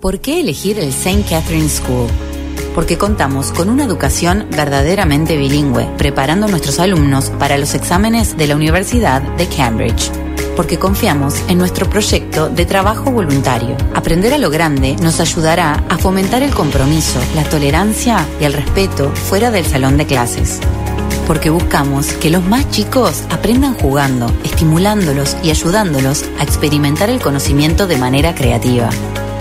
¿Por qué elegir el St. Catherine School? Porque contamos con una educación verdaderamente bilingüe, preparando a nuestros alumnos para los exámenes de la Universidad de Cambridge. Porque confiamos en nuestro proyecto de trabajo voluntario. Aprender a lo grande nos ayudará a fomentar el compromiso, la tolerancia y el respeto fuera del salón de clases. Porque buscamos que los más chicos aprendan jugando, estimulándolos y ayudándolos a experimentar el conocimiento de manera creativa.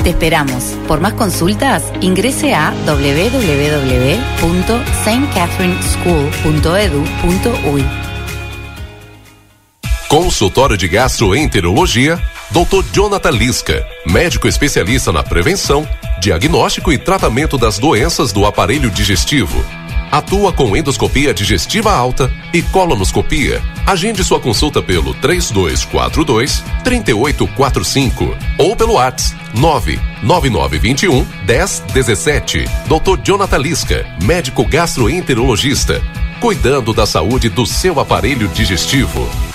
Te esperamos. Por más consultas, ingrese a www.stcatherineschool.edu.uy. Consultório de Gastroenterologia, Dr. Jonathan Lisca, médico especialista na prevenção, diagnóstico e tratamento das doenças do aparelho digestivo. Atua com endoscopia digestiva alta e colonoscopia. Agende sua consulta pelo 3242 3845 ou pelo WhatsApp 99921 1017. Dr. Jonathan Lisca, médico gastroenterologista, cuidando da saúde do seu aparelho digestivo.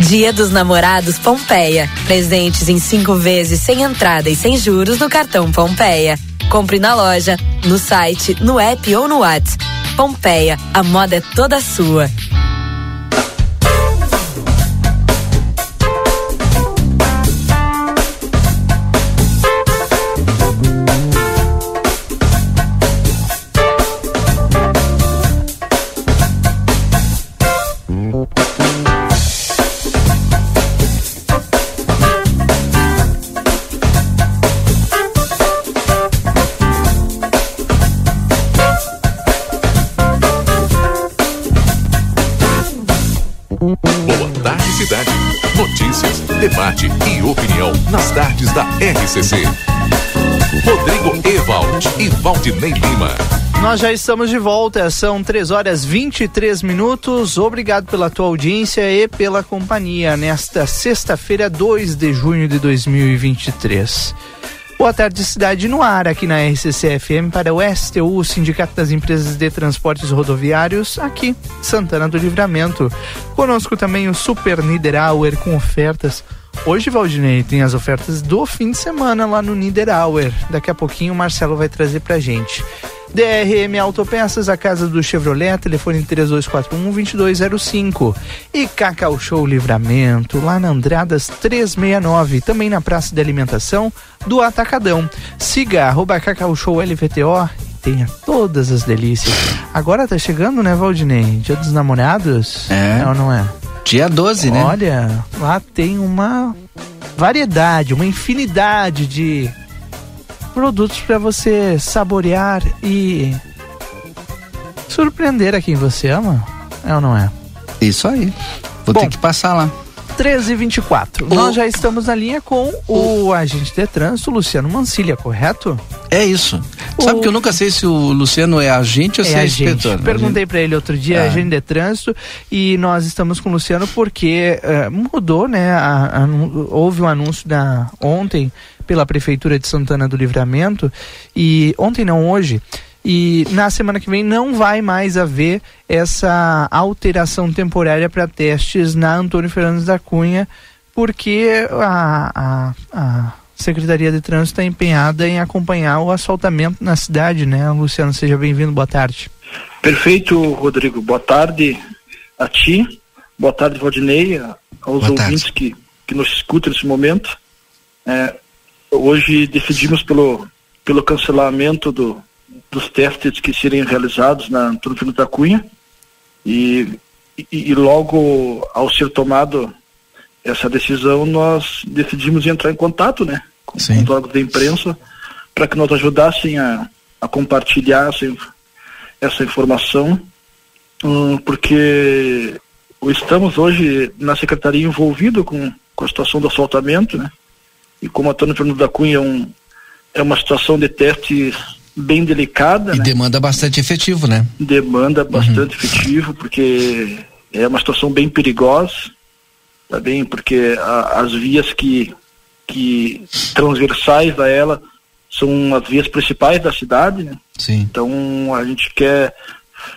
Dia dos Namorados Pompeia. Presentes em cinco vezes sem entrada e sem juros no cartão Pompeia. Compre na loja, no site, no app ou no WhatsApp. Pompeia, a moda é toda sua. RCC. Rodrigo Ewald e Valdinei Lima. Nós já estamos de volta, são 3 horas 23 minutos. Obrigado pela tua audiência e pela companhia nesta sexta-feira, 2 de junho de 2023. Boa tarde, cidade no ar, aqui na RCC FM para o STU, o Sindicato das Empresas de Transportes Rodoviários, aqui, Santana do Livramento. Conosco também o Super Niederauer com ofertas. Hoje, Valdinei, tem as ofertas do fim de semana lá no Niederauer. Daqui a pouquinho o Marcelo vai trazer pra gente. DRM Autopeças, a casa do Chevrolet, telefone 3241-2205. E Cacau Show Livramento, lá na Andradas 369, também na Praça de Alimentação do Atacadão. Siga arroba Cacau Show LVTO tenha todas as delícias. Agora tá chegando, né, Valdinei? Dia dos namorados? É. Não, não é? Dia 12, né? Olha, lá tem uma variedade, uma infinidade de produtos para você saborear e surpreender a quem você ama. É ou não é? Isso aí. Vou Bom, ter que passar lá. 13 e 24 Nós já estamos na linha com o agente de trânsito, Luciano Mancilha, correto? É isso. Sabe que eu nunca sei se o Luciano é agente ou se é, agente. inspetor. né? Perguntei para ele outro dia, Ah. agente de trânsito, e nós estamos com o Luciano porque eh, mudou, né? a- anu- houve um anúncio da, ontem pela Prefeitura de Santana do Livramento, e ontem não, hoje. E na semana que vem não vai mais haver essa alteração temporária para testes na Antônio Fernandes da Cunha, porque a, a, a Secretaria de Trânsito está empenhada em acompanhar o asfaltamento na cidade, né? Luciano, seja bem-vindo, boa tarde. Perfeito, Rodrigo. Boa tarde a ti, boa tarde, Valdinei, aos Boa tarde. ouvintes que, que nos escutam nesse momento. É, hoje decidimos pelo, pelo cancelamento do, dos testes que seriam realizados na Antônio da Cunha e, e, e logo ao ser tomado essa decisão, nós decidimos entrar em contato né, com, com os órgãos da imprensa para que nos ajudassem a, a compartilhar essa, essa informação, hum, porque estamos hoje na secretaria envolvido com, com a situação do assaltamento, né? E como Antônio Fernando da Cunha é, um, é uma situação de teste bem delicada, E né? demanda bastante efetivo, né? demanda bastante efetivo, porque é uma situação bem perigosa, tá bem? Porque a- as vias que, que transversais a ela são as vias principais da cidade, né? Sim. Então a gente quer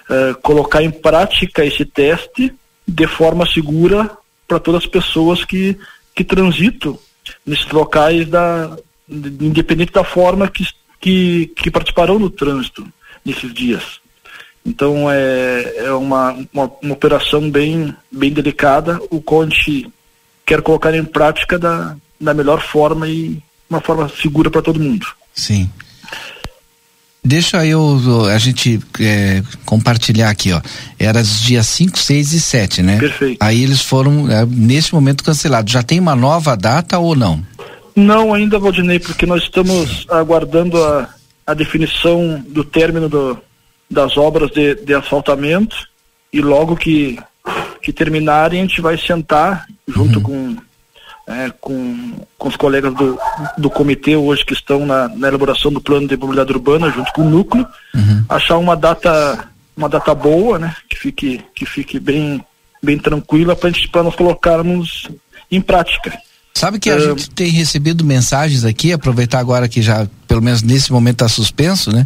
eh, colocar em prática esse teste de forma segura para todas as pessoas que, que transitam nesses locais da, independente da forma que, que, que participarão do trânsito nesses dias. Então é, é uma, uma, uma, operação bem, bem delicada, o qual a gente quer colocar em prática da, da melhor forma e uma forma segura para todo mundo. Sim. Deixa eu a gente é, compartilhar aqui, ó. Era os dias 5, 6 e 7, né? Perfeito. Aí eles foram, é, nesse momento, cancelados. Já tem uma nova data ou não? Não, ainda, Valdinei, porque nós estamos aguardando a, a definição do término do, das obras de, de asfaltamento e logo que, que terminarem a gente vai sentar junto uhum. com, é, com, com os colegas do, do comitê hoje que estão na, na elaboração do plano de mobilidade urbana junto com o núcleo, uhum. achar uma data uma data boa, né, que fique que fique bem bem tranquila para nós colocarmos em prática. Sabe que a gente tem recebido mensagens aqui, aproveitar agora que já, pelo menos nesse momento, está suspenso, né?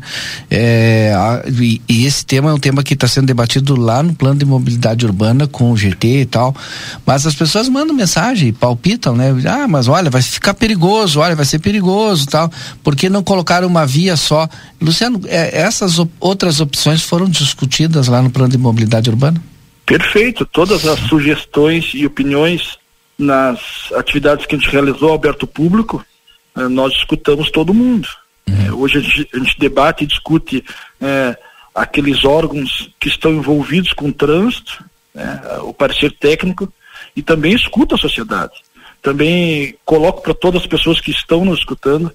É, a, e, e, esse tema é um tema que está sendo debatido lá no plano de mobilidade urbana com o GT e tal. Mas as pessoas mandam mensagem, palpitam, né? Ah, mas olha, vai ficar perigoso, olha, vai ser perigoso tal. Por que não colocar uma via só? Luciano, é, essas op outras opções foram discutidas lá no plano de mobilidade urbana? Perfeito. Todas as sugestões e opiniões nas atividades que a gente realizou aberto público, eh, nós escutamos todo mundo. Uhum. Eh, hoje a gente, a gente, debate e discute eh, aqueles órgãos que estão envolvidos com o trânsito, né, o parecer técnico, e também escuta a sociedade. Também coloco para todas as pessoas que estão nos escutando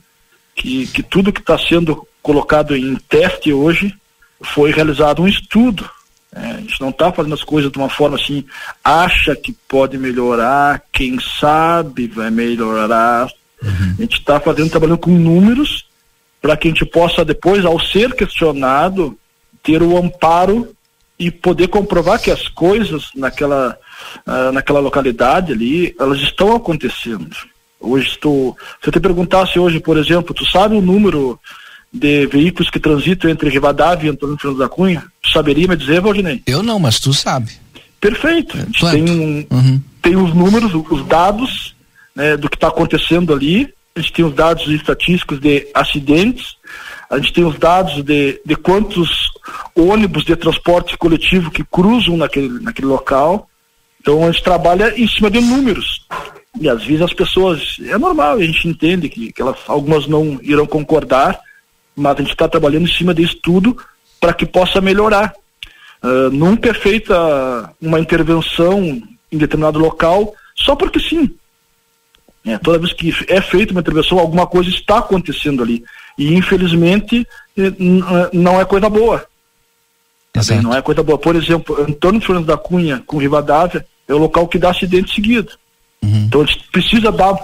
que, que tudo que está sendo colocado em teste hoje foi realizado um estudo é, a gente não está fazendo as coisas de uma forma assim, acha que pode melhorar, quem sabe vai melhorar. Uhum. A gente está fazendo, trabalhando com números, para que a gente possa depois, ao ser questionado, ter o amparo e poder comprovar que as coisas naquela, uh, naquela localidade ali, elas estão acontecendo. Hoje estou. Se eu te perguntasse hoje, por exemplo, tu sabe o número de veículos que transitam entre Rivadavia e Antônio Fernando da Cunha? Tu saberia me dizer, Valdinei? Eu não, mas tu sabe. Perfeito. A gente tem, um, uhum. tem os números, os dados né, do que está acontecendo ali, a gente tem os dados estatísticos de acidentes, a gente tem os dados de, de quantos ônibus de transporte coletivo que cruzam naquele, naquele local. Então a gente trabalha em cima de números. E às vezes as pessoas, é normal, a gente entende que, que elas, algumas não irão concordar, mas a gente está trabalhando em cima disso tudo para que possa melhorar. Uh, nunca é feita uma intervenção em determinado local só porque sim. É, toda vez que é feita uma intervenção, alguma coisa está acontecendo ali. E infelizmente eh, não é coisa boa. Também não é coisa boa. Por exemplo, Antônio Fernando da Cunha com Rivadavia é o local que dá acidente seguido. Uhum. Então a gente precisa dar.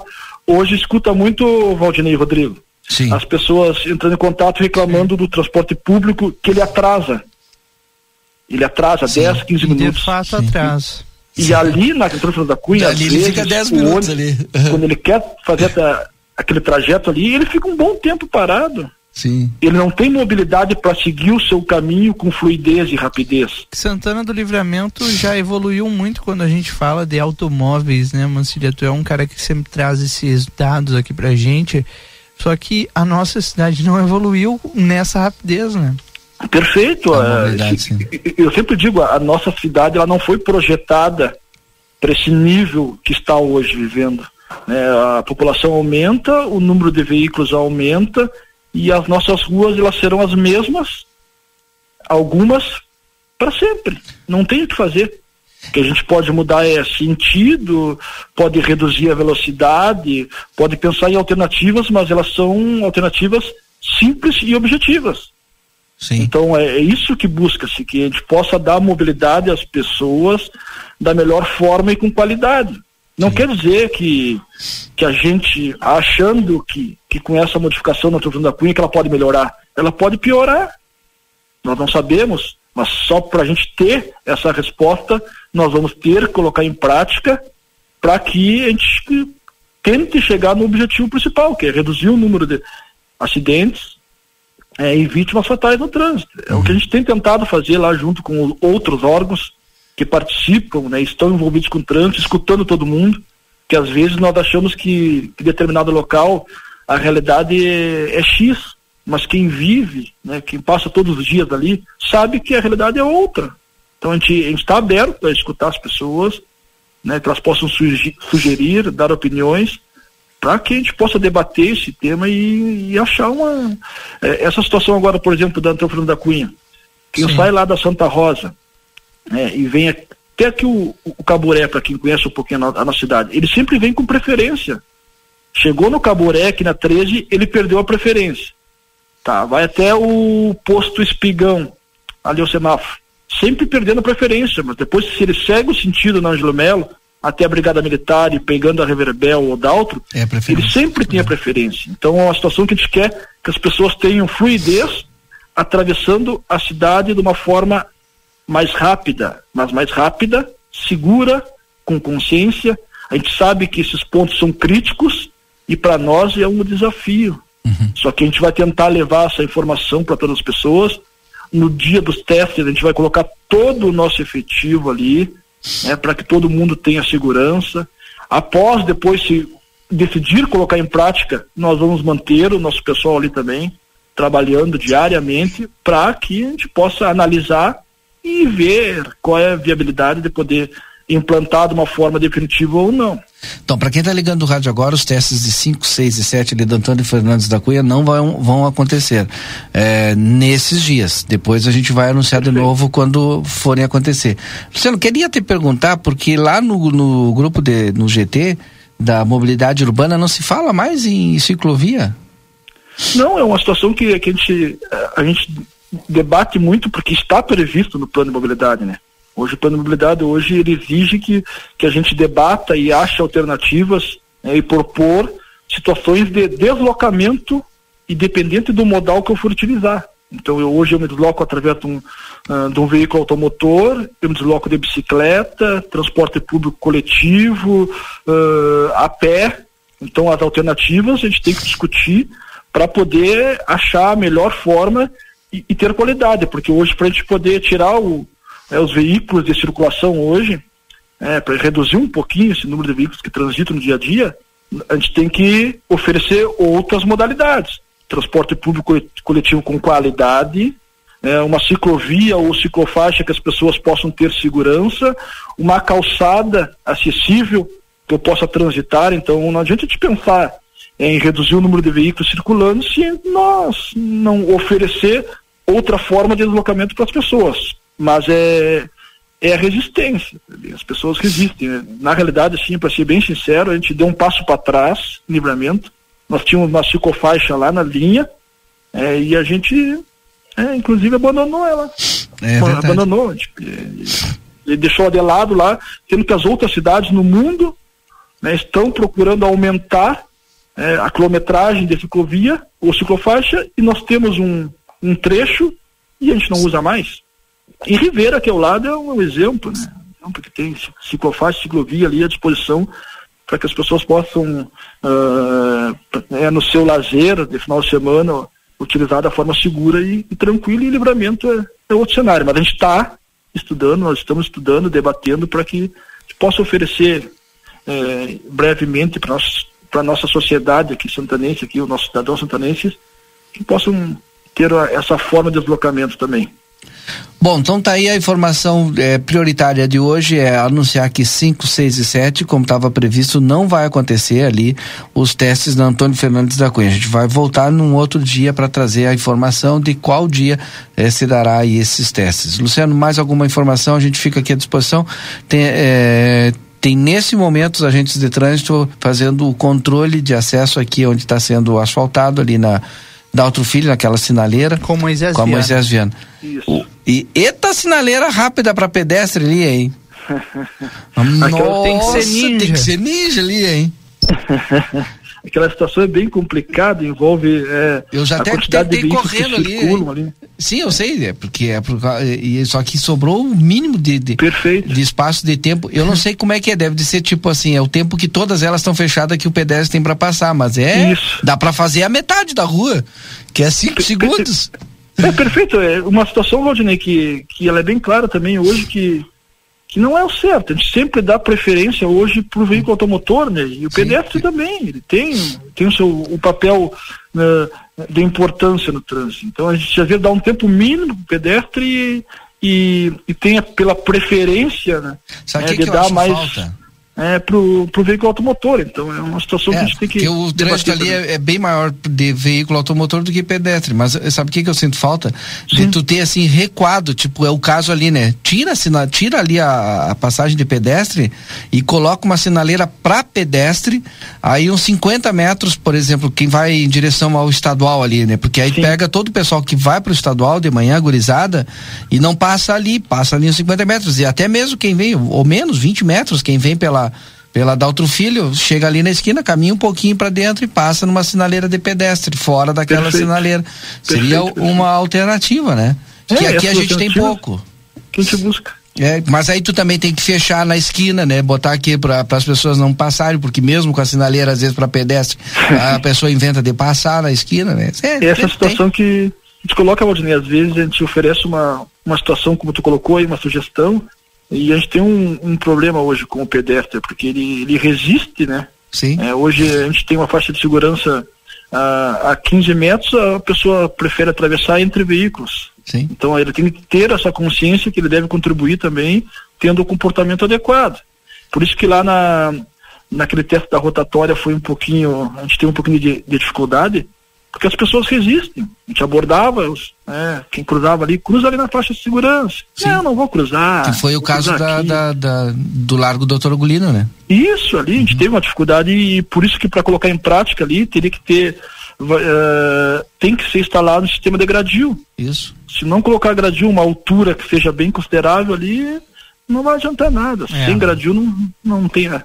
Hoje escuta muito, Valdinei Rodrigo, Sim. as pessoas entrando em contato reclamando do transporte público que ele atrasa. Ele atrasa Sim. 10, 15 minutos. De fato, atrasa. E Sim. ali na Central da Cunha, ali ele fica 10 minutos ali. quando ele quer fazer aquele trajeto ali, ele fica um bom tempo parado. Sim. Ele não tem mobilidade para seguir o seu caminho com fluidez e rapidez. Santana do Livramento já evoluiu muito quando a gente fala de automóveis, né, Mancilha? Tu é um cara que sempre traz esses dados aqui pra gente. Só que a nossa cidade não evoluiu nessa rapidez, né? Perfeito. É, eu sempre digo, a nossa cidade ela não foi projetada para esse nível que está hoje vivendo. Né? A população aumenta, o número de veículos aumenta e as nossas ruas elas serão as mesmas, algumas para sempre. Não tem o que fazer. O que a gente pode mudar é sentido, pode reduzir a velocidade, pode pensar em alternativas, mas elas são alternativas simples e objetivas. Sim. Então é, é isso que busca-se, que a gente possa dar mobilidade às pessoas da melhor forma e com qualidade. Não Sim. quer dizer que, que a gente, achando que, que com essa modificação na Trufando da Cunha, que ela pode melhorar. Ela pode piorar. Nós não sabemos. Mas só para a gente ter essa resposta, nós vamos ter que colocar em prática para que a gente tente chegar no objetivo principal, que é reduzir o número de acidentes é, e vítimas fatais no trânsito. É o que a gente tem tentado fazer lá junto com outros órgãos que participam, né, estão envolvidos com o trânsito, escutando todo mundo, que às vezes nós achamos que, que determinado local a realidade é, é X, mas quem vive, né, quem passa todos os dias ali, sabe que a realidade é outra. Então a gente está aberto a escutar as pessoas, né, que elas possam sugerir, sugerir dar opiniões, para que a gente possa debater esse tema e, e achar uma. É, essa situação agora, por exemplo, da Antônio da Cunha. Quem Sim. sai lá da Santa Rosa né, e vem até aqui o, o Caburé, para quem conhece um pouquinho a, a nossa cidade, ele sempre vem com preferência. Chegou no Caburé, aqui na 13, ele perdeu a preferência. Tá, vai até o posto Espigão, ali o semáforo. Sempre perdendo a preferência, mas depois se ele segue o sentido na Angelo Melo, até a Brigada Militar e pegando a Reverbel ou Daltro, é ele sempre tem a preferência. Então é uma situação que a gente quer que as pessoas tenham fluidez atravessando a cidade de uma forma mais rápida, mas mais rápida, segura, com consciência. A gente sabe que esses pontos são críticos e para nós é um desafio. Uhum. Só que a gente vai tentar levar essa informação para todas as pessoas. No dia dos testes, a gente vai colocar todo o nosso efetivo ali, né, para que todo mundo tenha segurança. Após, depois, se decidir colocar em prática, nós vamos manter o nosso pessoal ali também, trabalhando diariamente, para que a gente possa analisar e ver qual é a viabilidade de poder implantar de uma forma definitiva ou não. Então, para quem está ligando o rádio agora, os testes de 5, 6 e 7 ali do Antônio Fernandes da Cunha não vão, vão acontecer é, nesses dias. Depois a gente vai anunciar de novo quando forem acontecer. Luciano, queria te perguntar, porque lá no, no grupo de, no GT da mobilidade urbana não se fala mais em ciclovia? Não, é uma situação que, que a, gente, a gente debate muito porque está previsto no plano de mobilidade, né? Hoje o plano de mobilidade hoje ele exige que, que a gente debata e ache alternativas né, e propor situações de deslocamento independente do modal que eu for utilizar. Então eu, hoje eu me desloco através de um, uh, de um veículo automotor, eu me desloco de bicicleta, transporte público coletivo, uh, a pé. Então as alternativas a gente tem que discutir para poder achar a melhor forma e, e ter qualidade, porque hoje para a gente poder tirar o, é, os veículos de circulação hoje, é, para reduzir um pouquinho esse número de veículos que transitam no dia a dia, a gente tem que oferecer outras modalidades. Transporte público coletivo com qualidade, é, uma ciclovia ou ciclofaixa que as pessoas possam ter segurança, uma calçada acessível que eu possa transitar. Então, não adianta te pensar em reduzir o número de veículos circulando se nós não oferecer outra forma de deslocamento para as pessoas mas é, é a resistência. As pessoas resistem. Né? Na realidade, assim, para ser bem sincero, a gente deu um passo para trás, livramento. Nós tínhamos uma ciclofaixa lá na linha é, e a gente, é, inclusive, abandonou ela. É abandonou. Tipo, ele deixou ela de lado lá, sendo que as outras cidades no mundo né, estão procurando aumentar é, a quilometragem de ciclovia ou ciclofaixa e nós temos um, um trecho e a gente não usa mais. E Rivera, que é ao lado, é um exemplo, né? Porque tem ciclofaixa, ciclovia ali à disposição para que as pessoas possam, uh, é, no seu lazer, de final de semana, utilizar da forma segura e, e tranquila, e livramento é, é outro cenário. Mas a gente está estudando, nós estamos estudando, debatendo para que possa oferecer é, brevemente para a nossa sociedade aqui santanense, aqui, os nossos cidadãos santanenses, que possam ter essa forma de deslocamento também. Bom, então tá aí a informação é, prioritária de hoje é anunciar que 5, 6 e 7, como estava previsto, não vai acontecer ali os testes da Antônio Fernandes da Cunha. A gente vai voltar num outro dia para trazer a informação de qual dia é, se dará aí esses testes. Luciano, mais alguma informação? A gente fica aqui à disposição. Tem, é, tem nesse momento os agentes de trânsito fazendo o controle de acesso aqui onde está sendo asfaltado ali na da outro filho naquela sinaleira. Com Moisés com a Moisés Viana. Isso. E eita sinaleira rápida para pedestre ali, hein? [LAUGHS] Nossa, tem que ser ninja. Tem que ser ninja ali, hein? [LAUGHS] Aquela situação é bem complicada, envolve é, eu já a até quantidade de correndo ali, ali. Sim, eu sei, é porque é por, e, só que sobrou o mínimo de, de, de, espaço de tempo. Eu não sei como é que é, deve de ser tipo assim, é o tempo que todas elas estão fechadas que o pedestre tem para passar, mas é Isso. dá para fazer a metade da rua, que é cinco segundos. É perfeito, é uma situação, Valdinei, que, que ela é bem clara também hoje que que não é o certo. A gente sempre dá preferência hoje para o veículo automotor, né? E o pedestre também, ele tem, tem o seu o papel uh, de importância no trânsito. Então a gente já vê dar um tempo mínimo para o pedestre e, e, tenha pela preferência né, Sabe né, que de que dar mais falta? É, pro, pro veículo automotor. Então é uma situação que a gente tem que. Porque o trânsito ali é, é bem maior de veículo automotor do que pedestre. Mas eh, sabe o que, que eu sinto falta? De tu ter assim recuado, tipo, é o caso ali, né? Tira, sina, tira ali a, a passagem de pedestre e coloca uma sinaleira para pedestre, aí uns 50 metros, por exemplo, quem vai em direção ao estadual ali, né? Porque aí pega todo o pessoal que vai pro estadual de manhã, gurizada, e não passa ali, passa ali uns 50 metros. E até mesmo quem vem, ou menos, 20 metros, quem vem pela pela Daltro Filho, chega ali na esquina, caminha um pouquinho para dentro e passa numa sinaleira de pedestre, fora daquela Perfeito. sinaleira. Seria Perfeito, uma alternativa, né? É, que aqui a gente tem pouco. Que a gente busca. É, mas aí tu também tem que fechar na esquina, né? Botar aqui para as pessoas não passarem, porque mesmo com a sinaleira, às vezes, para pedestre, [LAUGHS] a pessoa inventa de passar na esquina, né? É, Essa tem- situação que a gente coloca, Valdinei, às vezes a gente oferece uma, uma situação, como tu colocou aí, uma sugestão, e a gente tem um, um problema hoje com o pedestre, porque ele, ele resiste, né? Sim. É, hoje a gente tem uma faixa de segurança a, a 15 metros, a pessoa prefere atravessar entre veículos. Sim. Então ele tem que ter essa consciência que ele deve contribuir também, tendo o comportamento adequado. Por isso que lá na, naquele teste da rotatória foi um pouquinho, a gente tem um pouquinho de, de dificuldade, porque as pessoas resistem. A gente abordava, os, né, quem cruzava ali, cruza ali na faixa de segurança. Não, não vou cruzar. que foi o caso da, da- da- do Largo Doutor Gulino, né? Isso ali, a gente teve uma dificuldade e por isso que para colocar em prática ali teria que ter eh, tem que ser instalado um sistema de gradil. Isso. Se não colocar gradil uma altura que seja bem considerável ali, não vai adiantar nada. É. Sem gradil não, não tem a-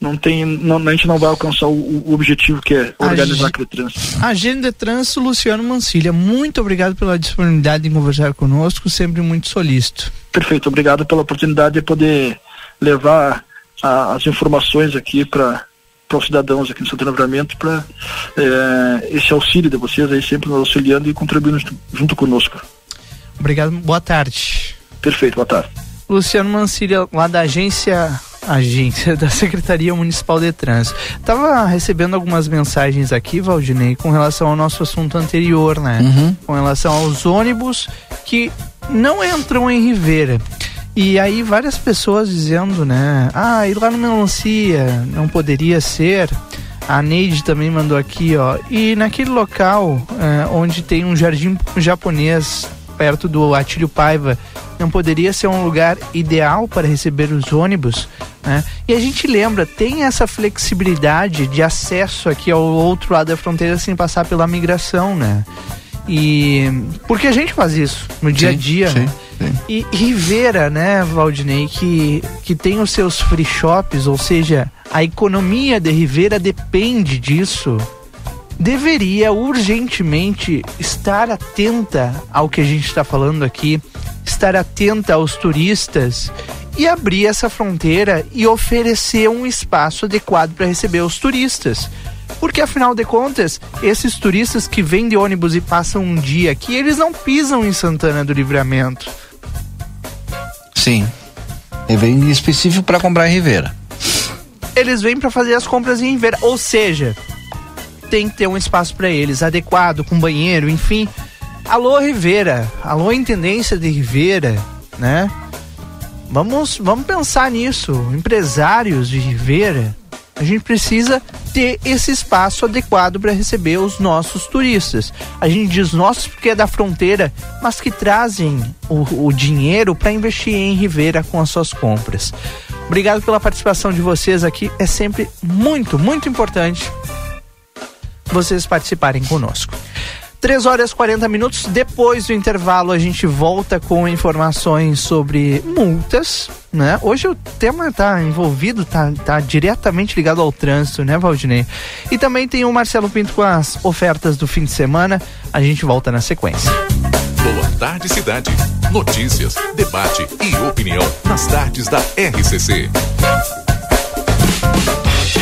não tem não, a gente não vai alcançar o, o objetivo que é organizar aquele trânsito. Agenda Trânsito, Luciano Mancilha, muito obrigado pela disponibilidade em conversar conosco, sempre muito solícito. Perfeito, obrigado pela oportunidade de poder levar a- as informações aqui para os cidadãos aqui no Santo Livramento para esse auxílio de vocês aí sempre nos auxiliando e contribuindo junto, junto conosco. Obrigado, boa tarde. Perfeito, boa tarde. Luciano Mancilha, lá da agência agência da Secretaria Municipal de Trânsito. Tava recebendo algumas mensagens aqui, Valdinei, com relação ao nosso assunto anterior, né? Uhum. Com relação aos ônibus que não entram em Ribeira. E aí várias pessoas dizendo, né? Ah, ir lá no Melancia não poderia ser. A Neide também mandou aqui, ó. E naquele local eh, onde tem um jardim japonês perto do Atílio Paiva, não poderia ser um lugar ideal para receber os ônibus? né? E a gente lembra, tem essa flexibilidade de acesso aqui ao outro lado da fronteira sem passar pela migração, né? E porque a gente faz isso no dia a Sim, dia, sim, né? E Rivera, né, Valdinei, que, que tem os seus free shops, ou seja, a economia de Rivera depende disso, deveria urgentemente estar atenta ao que a gente está falando aqui, estar atenta aos turistas e abrir essa fronteira e oferecer um espaço adequado para receber os turistas. Porque afinal de contas, esses turistas que vêm de ônibus e passam um dia aqui, eles não pisam em Santana do Livramento. Sim. É bem específico para comprar em Ribeira. Eles vêm para fazer as compras em Rivera, ou seja, tem que ter um espaço para eles adequado, com banheiro, enfim. Alô Rivera, alô Intendência de Rivera, né? Vamos, vamos pensar nisso, empresários de Rivera. A gente precisa ter esse espaço adequado para receber os nossos turistas. A gente diz nossos porque é da fronteira, mas que trazem o, o dinheiro para investir em Rivera com as suas compras. Obrigado pela participação de vocês aqui. É sempre muito, muito importante vocês participarem conosco. 3 horas e 40 minutos depois do intervalo a gente volta com informações sobre multas, né? Hoje o tema tá envolvido, tá, tá diretamente ligado ao trânsito, né, Valdinei? E também tem o Marcelo Pinto com as ofertas do fim de semana. A gente volta na sequência. Boa tarde, cidade. Notícias, debate e opinião nas tardes da RCC.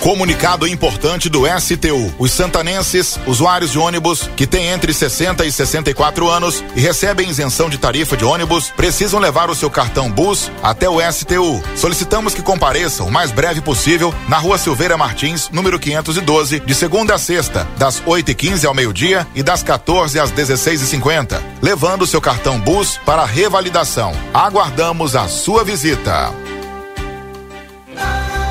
Comunicado importante do STU. Os santanenses, usuários de ônibus que têm entre 60 e 64 anos e recebem isenção de tarifa de ônibus, precisam levar o seu cartão Bus até o STU. Solicitamos que compareçam o mais breve possível na Rua Silveira Martins, número 512, de segunda a sexta, das 8h15 ao meio-dia e das 14 às 16h50, levando o seu cartão Bus para revalidação. Aguardamos a sua visita.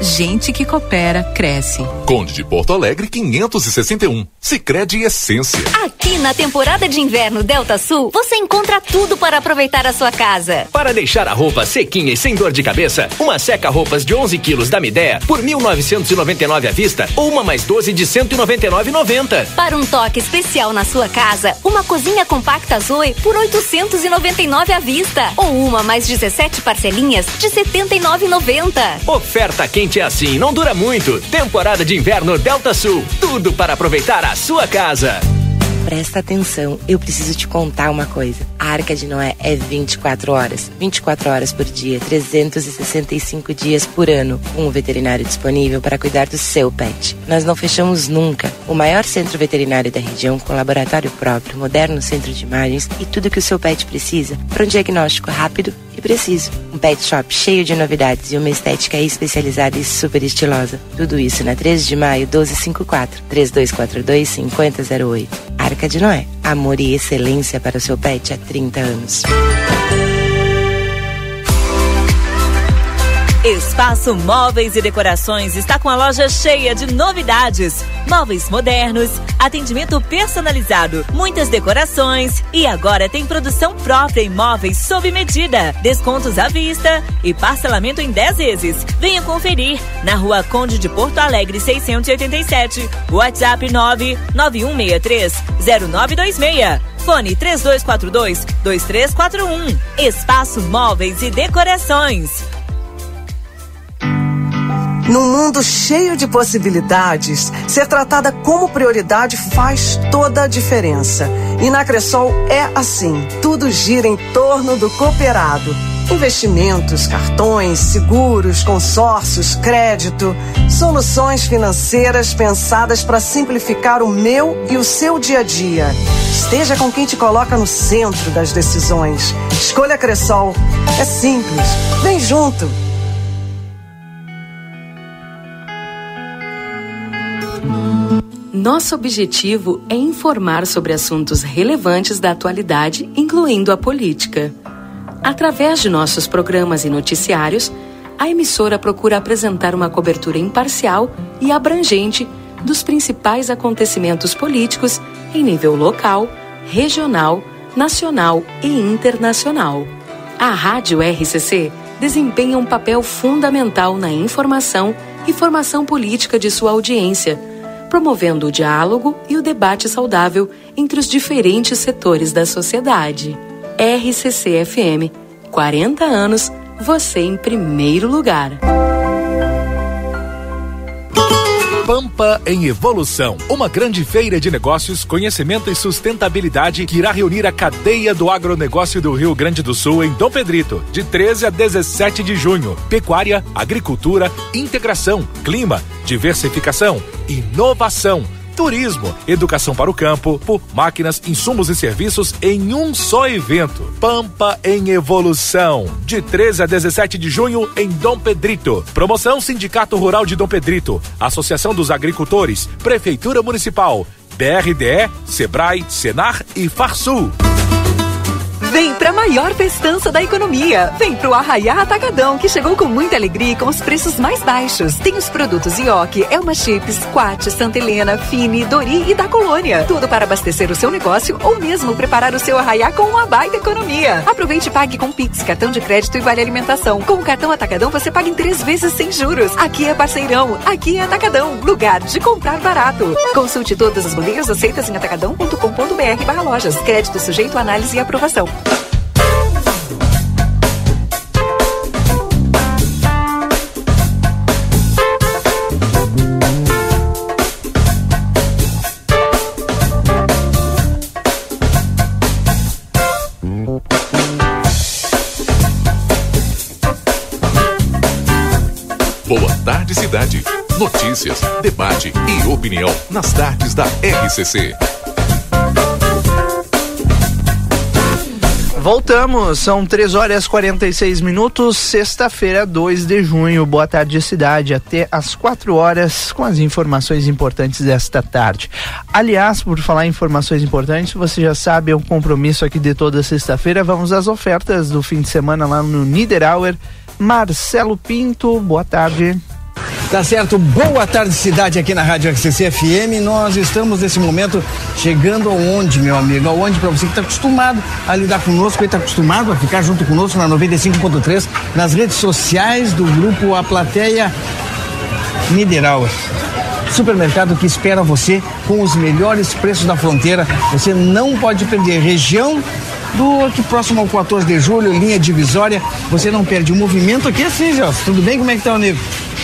gente que coopera cresce. Conde de Porto Alegre 561. Sicredi Essência. Aqui na temporada de inverno Delta Sul, você encontra tudo para aproveitar a sua casa. Para deixar a roupa sequinha e sem dor de cabeça, uma seca-roupas de 11 quilos da Midea por 1.999 à vista ou uma mais 12 de 199,90. Para um toque especial na sua casa, uma cozinha compacta Zoe por 899 à vista ou uma mais 17 parcelinhas de 79,90. Oferta é assim, não dura muito. Temporada de inverno Delta Sul. Tudo para aproveitar a sua casa. Presta atenção, eu preciso te contar uma coisa. A Arca de Noé é 24 horas, 24 horas por dia, 365 dias por ano, com um veterinário disponível para cuidar do seu pet. Nós não fechamos nunca. O maior centro veterinário da região, com laboratório próprio, moderno centro de imagens e tudo que o seu pet precisa para um diagnóstico rápido e preciso. Um pet shop cheio de novidades e uma estética especializada e super estilosa. Tudo isso na 13 de maio 1254 3242 5008. Arca de Noé. Amor e excelência para o seu pet há 30 anos. Espaço Móveis e Decorações está com a loja cheia de novidades. Móveis modernos, atendimento personalizado, muitas decorações e agora tem produção própria em móveis sob medida, descontos à vista e parcelamento em 10 vezes. Venha conferir na Rua Conde de Porto Alegre 687, WhatsApp 99163 0926. Fone 3242 2341. Espaço Móveis e Decorações. Num mundo cheio de possibilidades, ser tratada como prioridade faz toda a diferença. E na Cressol é assim: tudo gira em torno do cooperado. Investimentos, cartões, seguros, consórcios, crédito, soluções financeiras pensadas para simplificar o meu e o seu dia a dia. Esteja com quem te coloca no centro das decisões. Escolha Cressol. É simples. Vem junto. Nosso objetivo é informar sobre assuntos relevantes da atualidade, incluindo a política. Através de nossos programas e noticiários, a emissora procura apresentar uma cobertura imparcial e abrangente dos principais acontecimentos políticos em nível local, regional, nacional e internacional. A Rádio RCC desempenha um papel fundamental na informação e formação política de sua audiência, promovendo o diálogo e o debate saudável entre os diferentes setores da sociedade. RCC FM, 40 anos, você em primeiro lugar. Pampa em Evolução, uma grande feira de negócios, conhecimento e sustentabilidade que irá reunir a cadeia do agronegócio do Rio Grande do Sul em Dom Pedrito, de 13 a 17 de junho. Pecuária, agricultura, integração, clima, diversificação, inovação turismo, educação para o campo, máquinas, insumos e serviços em um só evento. Pampa em Evolução, de 13 a 17 de junho em Dom Pedrito. Promoção Sindicato Rural de Dom Pedrito, Associação dos Agricultores, Prefeitura Municipal, BRDE, Sebrae, Senar e Farsul. Vem pra maior festança da economia. Vem pro Arraiá Atacadão, que chegou com muita alegria e com os preços mais baixos. Tem os produtos Ioki, Elma Chips, Quat, Santa Helena, Fini, Dori e da Colônia. Tudo para abastecer o seu negócio ou mesmo preparar o seu Arraiá com uma baita economia. Aproveite e pague com Pix, cartão de crédito e vale alimentação. Com o cartão Atacadão você paga em três vezes sem juros. Aqui é parceirão, aqui é Atacadão, lugar de comprar barato. Consulte todas as bandeiras aceitas em atacadão.com.br barra lojas. Crédito sujeito análise e aprovação. Notícias, debate e opinião nas tardes da RCC. Voltamos, são 3 horas e 46 minutos, sexta-feira, 2 de junho. Boa tarde, cidade. Até às 4 horas com as informações importantes desta tarde. Aliás, por falar em informações importantes, você já sabe, é um compromisso aqui de toda sexta-feira. Vamos às ofertas do fim de semana lá no Niederauer. Marcelo Pinto, boa tarde. Tá certo, boa tarde cidade aqui na Rádio RCC FM. Nós estamos nesse momento chegando aonde, meu amigo? Aonde para você que está acostumado a lidar conosco, que está acostumado a ficar junto conosco na 95.3, nas redes sociais do grupo A Plateia Niederauer. Supermercado que espera você com os melhores preços da fronteira. Você não pode perder. Região do aqui próximo ao 14 de julho, linha divisória. Você não perde o movimento aqui assim, Gelson. Tudo bem? Como é que tá, amigo?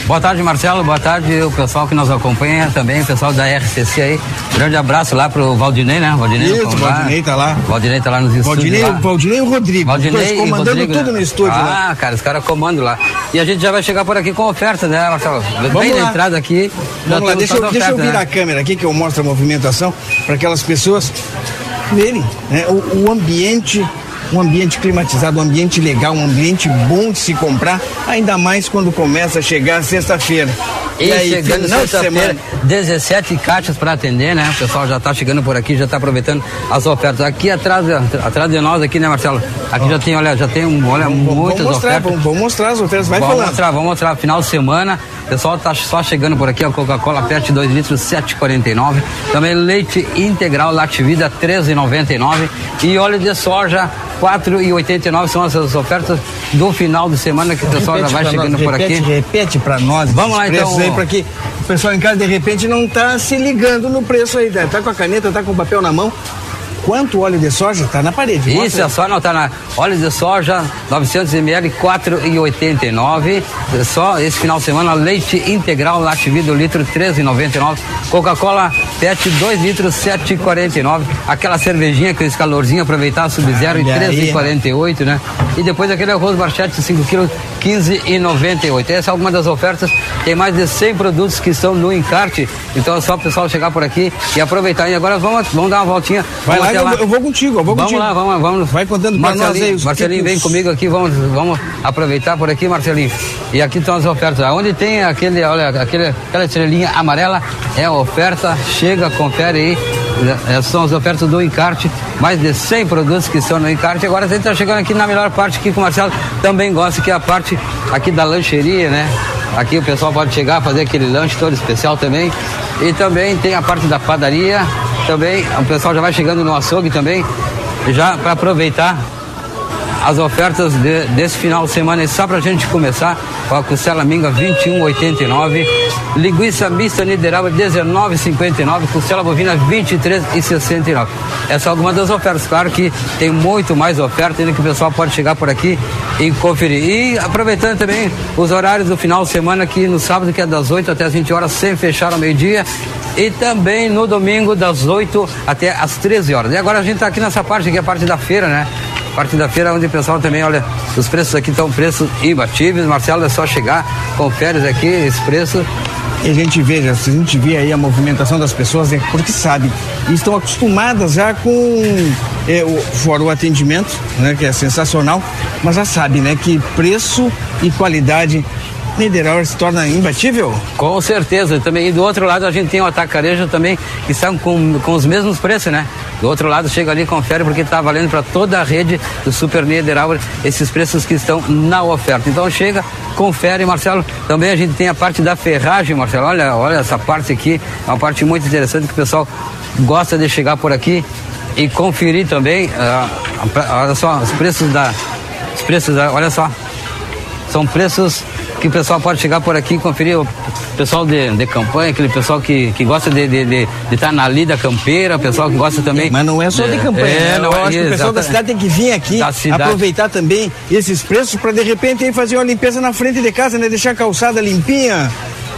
Boa tarde, Marcelo. Boa tarde, o pessoal que nos acompanha também, o pessoal da RCC aí. Grande abraço lá pro Valdinei, né? Valdinei, Isso, Valdinei tá lá. Valdinei tá lá nos Valdinei, estúdios. lá. Valdinei e o Rodrigo. Valdinei Dois e comandando Rodrigo, tudo né? no estúdio ah, lá. cara, os caras comandam lá. E a gente já vai chegar por aqui com oferta, né, Marcelo? Bem lá. na entrada aqui. Vamos lá, deixa eu, toda a deixa eu oferta, virar né? a câmera aqui que eu mostro a movimentação para aquelas pessoas verem né, o, o ambiente, um ambiente climatizado, um ambiente legal, um ambiente bom de se comprar, ainda mais quando começa a chegar a sexta-feira. E, chegando final de sexta-feira, 17 caixas para atender, né? O pessoal já está chegando por aqui, já está aproveitando as ofertas. Aqui atrás, atrás de nós, aqui, né, Marcelo? Aqui já tem, olha, já tem um, olha, muitas vamos mostrar, ofertas. vamos, vamos mostrar as ofertas, vai vamos falando. mostrar, vamos mostrar. Final de semana, pessoal tá só chegando por aqui, a Coca-Cola Pet 2 litros, 7,49. Também leite integral Lativida, 13,99. E óleo de soja, 4,89 são essas ofertas do final de semana que o pessoal já Repete vai pra chegando nós, por repete, aqui. Repete para nós. Vamos lá, então. aí para que o pessoal em casa de repente não tá se ligando no preço aí, tá com a caneta, tá com o papel na mão. Quanto óleo de soja tá na parede? Isso, Mostra é aí. só anotar na óleo de soja, 900 ml, 4,89. É Só esse final de semana, leite integral, Lativida, litro, 13,99. Coca-Cola PET, 2 litros, 7,49. Aquela cervejinha esse calorzinho, aproveitar, sub-zero, em Olha aí. 13,48, né? E depois aquele arroz barchete, 5 quilos, 15,98. Essa é alguma das ofertas. Tem mais de 100 produtos que estão no encarte. Então é só o pessoal chegar por aqui e aproveitar. E agora vamos, vamos dar uma voltinha. Vai lá, até eu, eu vou contigo, eu vou vamos contigo. lá, vamos, vamos. Vai contando pra nós Marcelinho, aí Marcelinho, vem comigo aqui, vamos, vamos aproveitar por aqui, Marcelinho. E aqui estão as ofertas. Onde tem aquele, olha, aquele, aquela estrelinha amarela, é a oferta. Chega, confere aí. Essas são as ofertas do encarte. Mais de 100 produtos que estão no encarte. Agora a gente está chegando aqui na melhor parte aqui que o Marcelo também gosta, que é a parte aqui da lancheria, né? Aqui o pessoal pode chegar, fazer aquele lanche todo especial também. E também tem a parte da padaria. Também o pessoal já vai chegando no açougue também, já para aproveitar as ofertas de- desse final de semana. E só pra gente começar, com a costela minga 21,89, linguiça mista Niederauer 19,59, costela bovina 23,69. Essa é alguma das ofertas. Claro que tem muito mais oferta ainda que o pessoal pode chegar por aqui e conferir. E aproveitando também os horários do final de semana, que no sábado que é das 8 até as 20 horas, sem fechar ao meio-dia. E também no domingo, das 8 até as 13 horas. E agora a gente está aqui nessa parte, que é a parte da feira, né? Parte da feira onde o pessoal também, olha, os preços aqui estão preços imbatíveis. Marcelo, é só chegar, confere aqui esse preço. E a gente veja, a gente vê aí a movimentação das pessoas, é porque sabe, estão acostumadas já com é, o, fora o atendimento, né, que é sensacional, mas já sabe, né, que preço e qualidade Niederauer se torna imbatível? Com certeza. Também, e do outro lado a gente tem o atacarejo também, que estão com, com os mesmos preços, né? Do outro lado chega ali e confere porque está valendo para toda a rede do Super Niederauer esses preços que estão na oferta. Então chega, confere, Marcelo. Também a gente tem a parte da ferragem, Marcelo. Olha, olha essa parte aqui, é uma parte muito interessante que o pessoal gosta de chegar por aqui e conferir também. Uh, olha só, os preços da. Os preços da, olha só. São preços que o pessoal pode chegar por aqui e conferir o pessoal de, de campanha, aquele pessoal que, que gosta de estar de, de, de estar na lida campeira, o pessoal que gosta também. Mas não é só de campanha, é, né? não, Eu acho que o pessoal da cidade tem que vir aqui, aproveitar também esses preços para de repente aí fazer uma limpeza na frente de casa, né? Deixar a calçada limpinha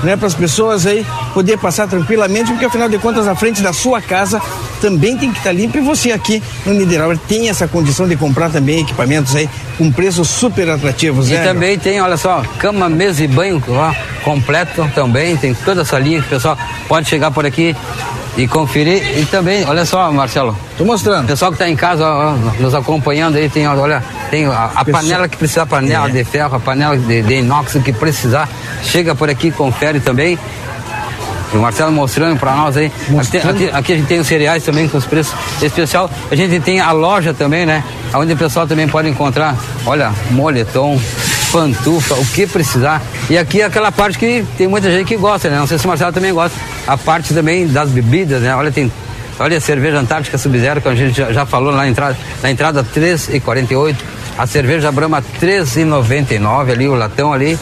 né, para as pessoas aí poder passar tranquilamente, porque afinal de contas a frente da sua casa também tem que estar tá limpa e você aqui no Niederauer tem essa condição de comprar também equipamentos aí com preços super atrativos, e né? E também tem, olha só, cama, mesa e banho completo também, tem toda essa linha que o pessoal pode chegar por aqui e conferir. E também, olha só, Marcelo. Tô mostrando. O pessoal que está em casa ó, nos acompanhando aí, tem, olha, tem a, a panela que precisar, panela é. de ferro, a panela de, de inox que precisar, chega por aqui, confere também. O Marcelo mostrando para nós aí. Aqui, aqui, aqui, a gente tem os cereais também com os preços especial. A gente tem a loja também, né? Onde o pessoal também pode encontrar, olha, moletom, pantufa, o que precisar. E aqui é aquela parte que tem muita gente que gosta, né? Não sei se o Marcelo também gosta. A parte também das bebidas, né? Olha, tem Olha a cerveja Antártica Sub-Zero, que a gente já, já, falou na entrada, na entrada 3,48. A cerveja Brahma 3,99 ali, o latão ali.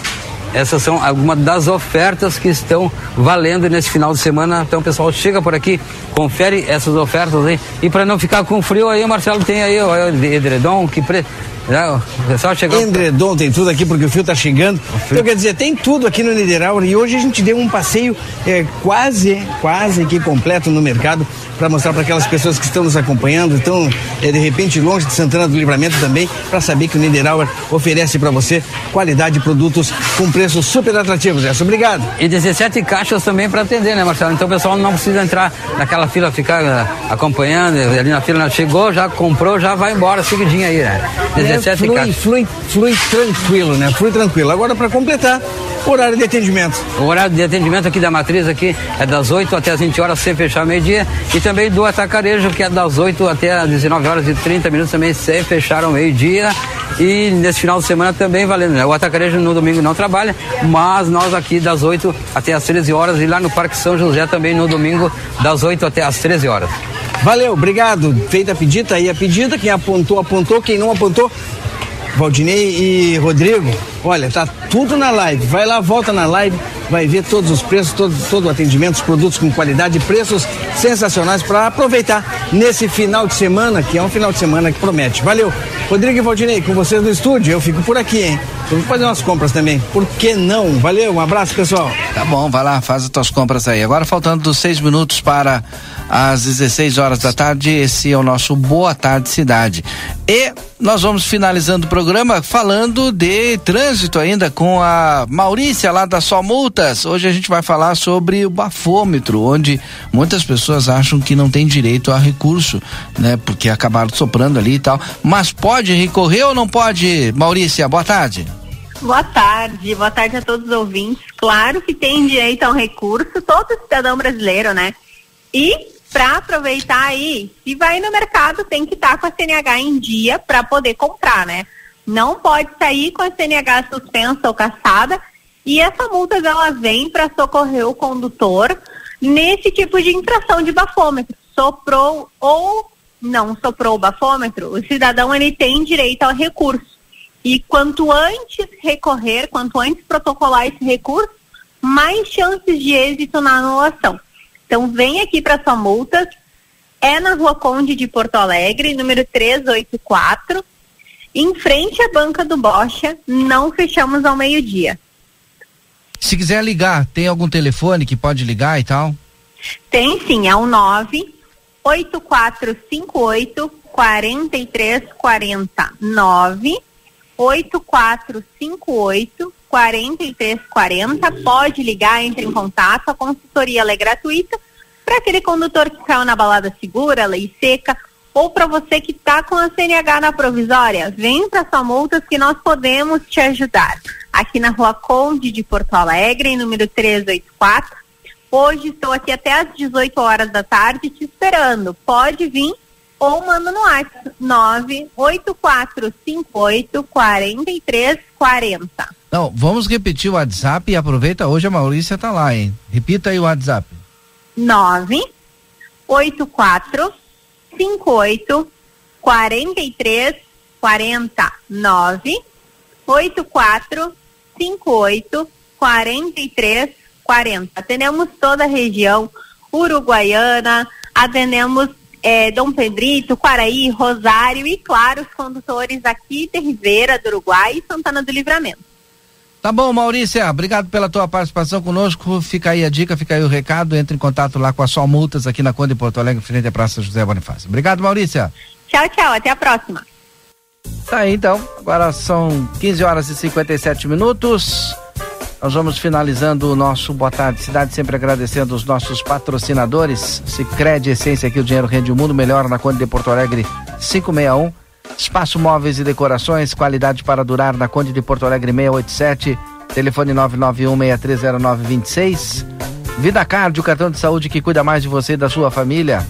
Essas são algumas das ofertas que estão valendo nesse final de semana. Então, pessoal, chega por aqui, confere essas ofertas aí. E para não ficar com frio aí, Marcelo tem aí o edredom que pre... Já, o pessoal chegou. Endredom tem tudo aqui porque o fio tá chegando. Então quer dizer, tem tudo aqui no Niederauer e hoje a gente deu um passeio é, quase, quase que completo no mercado para mostrar para aquelas pessoas que estão nos acompanhando, estão é, de repente longe de Santana do Livramento também, para saber que o Niederauer oferece para você qualidade de produtos com preços super atrativos. Essa, obrigado. E 17 caixas também para atender, né, Marcelo? Então o pessoal não precisa entrar naquela fila, ficar uh, acompanhando, ali na fila, chegou, já comprou, já vai embora, seguidinho aí, né? 17 é, flui, caixas. Flui, flui tranquilo, né? Flui tranquilo. Agora para completar, horário de atendimento. O horário de atendimento aqui da matriz aqui é das 8 até as 20 horas, sem fechar meio-dia. E também do atacarejo, que é das 8 até as 19 horas e 30 minutos, também sem fechar ao meio-dia. E nesse final de semana também valendo, né? O atacarejo no domingo não trabalha, mas nós aqui das 8 até as 13 horas e lá no Parque São José também no domingo das 8 até as 13 horas. Valeu, obrigado. Feita a pedida aí a pedida, quem apontou, apontou, quem não apontou, Valdinei e Rodrigo, olha, tá tudo na live. Vai lá, volta na live, vai ver todos os preços, todo, todo o atendimento, os produtos com qualidade, preços sensacionais para aproveitar nesse final de semana, que é um final de semana que promete. Valeu. Rodrigo e Valdinei, com vocês no estúdio, eu fico por aqui, hein? Vou fazer umas compras também. Por que não? Valeu, um abraço, pessoal. Tá bom, vai lá, faz as tuas compras aí. Agora faltando seis minutos para às 16 horas da tarde. Esse é o nosso Boa Tarde Cidade. E nós vamos finalizando o programa falando de trânsito ainda com a Maurícia lá da Só Hoje a gente vai falar sobre o bafômetro, onde muitas pessoas acham que não tem direito a recurso, né? Porque acabaram soprando ali e tal. Mas pode recorrer ou não pode, Maurícia? Boa tarde. Boa tarde, boa tarde a todos os ouvintes. Claro que tem direito a um recurso, todo cidadão brasileiro, né? E para aproveitar aí, se vai no mercado, tem que estar tá com a CNH em dia para poder comprar, né? Não pode sair com a CNH suspensa ou caçada. E essa multa ela vem para socorrer o condutor nesse tipo de infração de bafômetro. Soprou ou não soprou o bafômetro, o cidadão ele tem direito ao recurso. E quanto antes recorrer, quanto antes protocolar esse recurso, mais chances de êxito na anulação. Então, vem aqui para sua multas. É na Rua Conde de Porto Alegre, número 384, em frente à banca do Bocha. Não fechamos ao meio-dia. Se quiser ligar, tem algum telefone que pode ligar e tal? Tem sim, é o 98458 4340 9 8458 4340. Pode ligar, entre em contato. A consultoria é gratuita para aquele condutor que caiu na balada segura, lei seca, ou para você que está com a CNH na provisória. Vem para sua multas que nós podemos te ajudar. Aqui na Rua Conde de Porto Alegre, número 384. Hoje estou aqui até às 18 horas da tarde te esperando. Pode vir ou manda no WhatsApp 98458 4340. Não, vamos repetir o WhatsApp e aproveita hoje a Maurícia tá lá, hein? Repita aí o WhatsApp. 984 58 43 40 9 84 58 43 40. Atendemos toda a região uruguaiana, atendemos é, Dom Pedrito, Quaraí, Rosário e, claro, os condutores aqui de Ribeira do Uruguai e Santana do Livramento. Tá bom, Maurícia, obrigado pela tua participação conosco. Fica aí a dica, fica aí o recado. Entre em contato lá com a Só Multas aqui na Conde Porto Alegre, frente à Praça José Bonifácio. Obrigado, Maurícia. Tchau, tchau. Até a próxima. Tá aí, então. Agora são 15 horas e 57 minutos. Nós vamos finalizando o nosso Boa Tarde Cidade, sempre agradecendo os nossos patrocinadores. Cicred Essência, aqui o dinheiro rende o mundo melhor na Conde de Porto Alegre 561. Espaço Móveis e Decorações, qualidade para durar na Conde de Porto Alegre 687. Telefone 991-630926. Vida Card, o cartão de saúde que cuida mais de você e da sua família.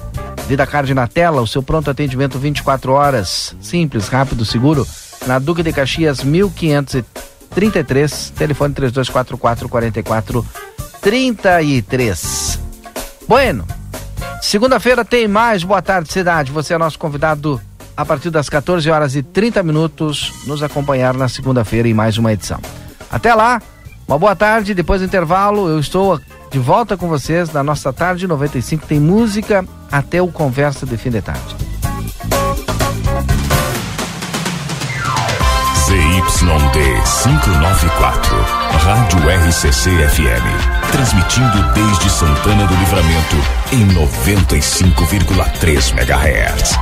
Vida Card na tela, o seu pronto atendimento 24 horas. Simples, rápido, seguro. Na Duque de Caxias 1533, telefone 3244 4433. Bueno, segunda-feira tem mais Boa Tarde Cidade. Você é nosso convidado a partir das 14 horas e 30 minutos nos acompanhar na segunda-feira em mais uma edição. Até lá, uma boa tarde. Depois do intervalo, eu estou de volta com vocês na nossa tarde 95. Tem música até o Conversa de Fim de Tarde. ZYD 594, Rádio RCC FM. Transmitindo desde Santana do Livramento em 95,3 MHz.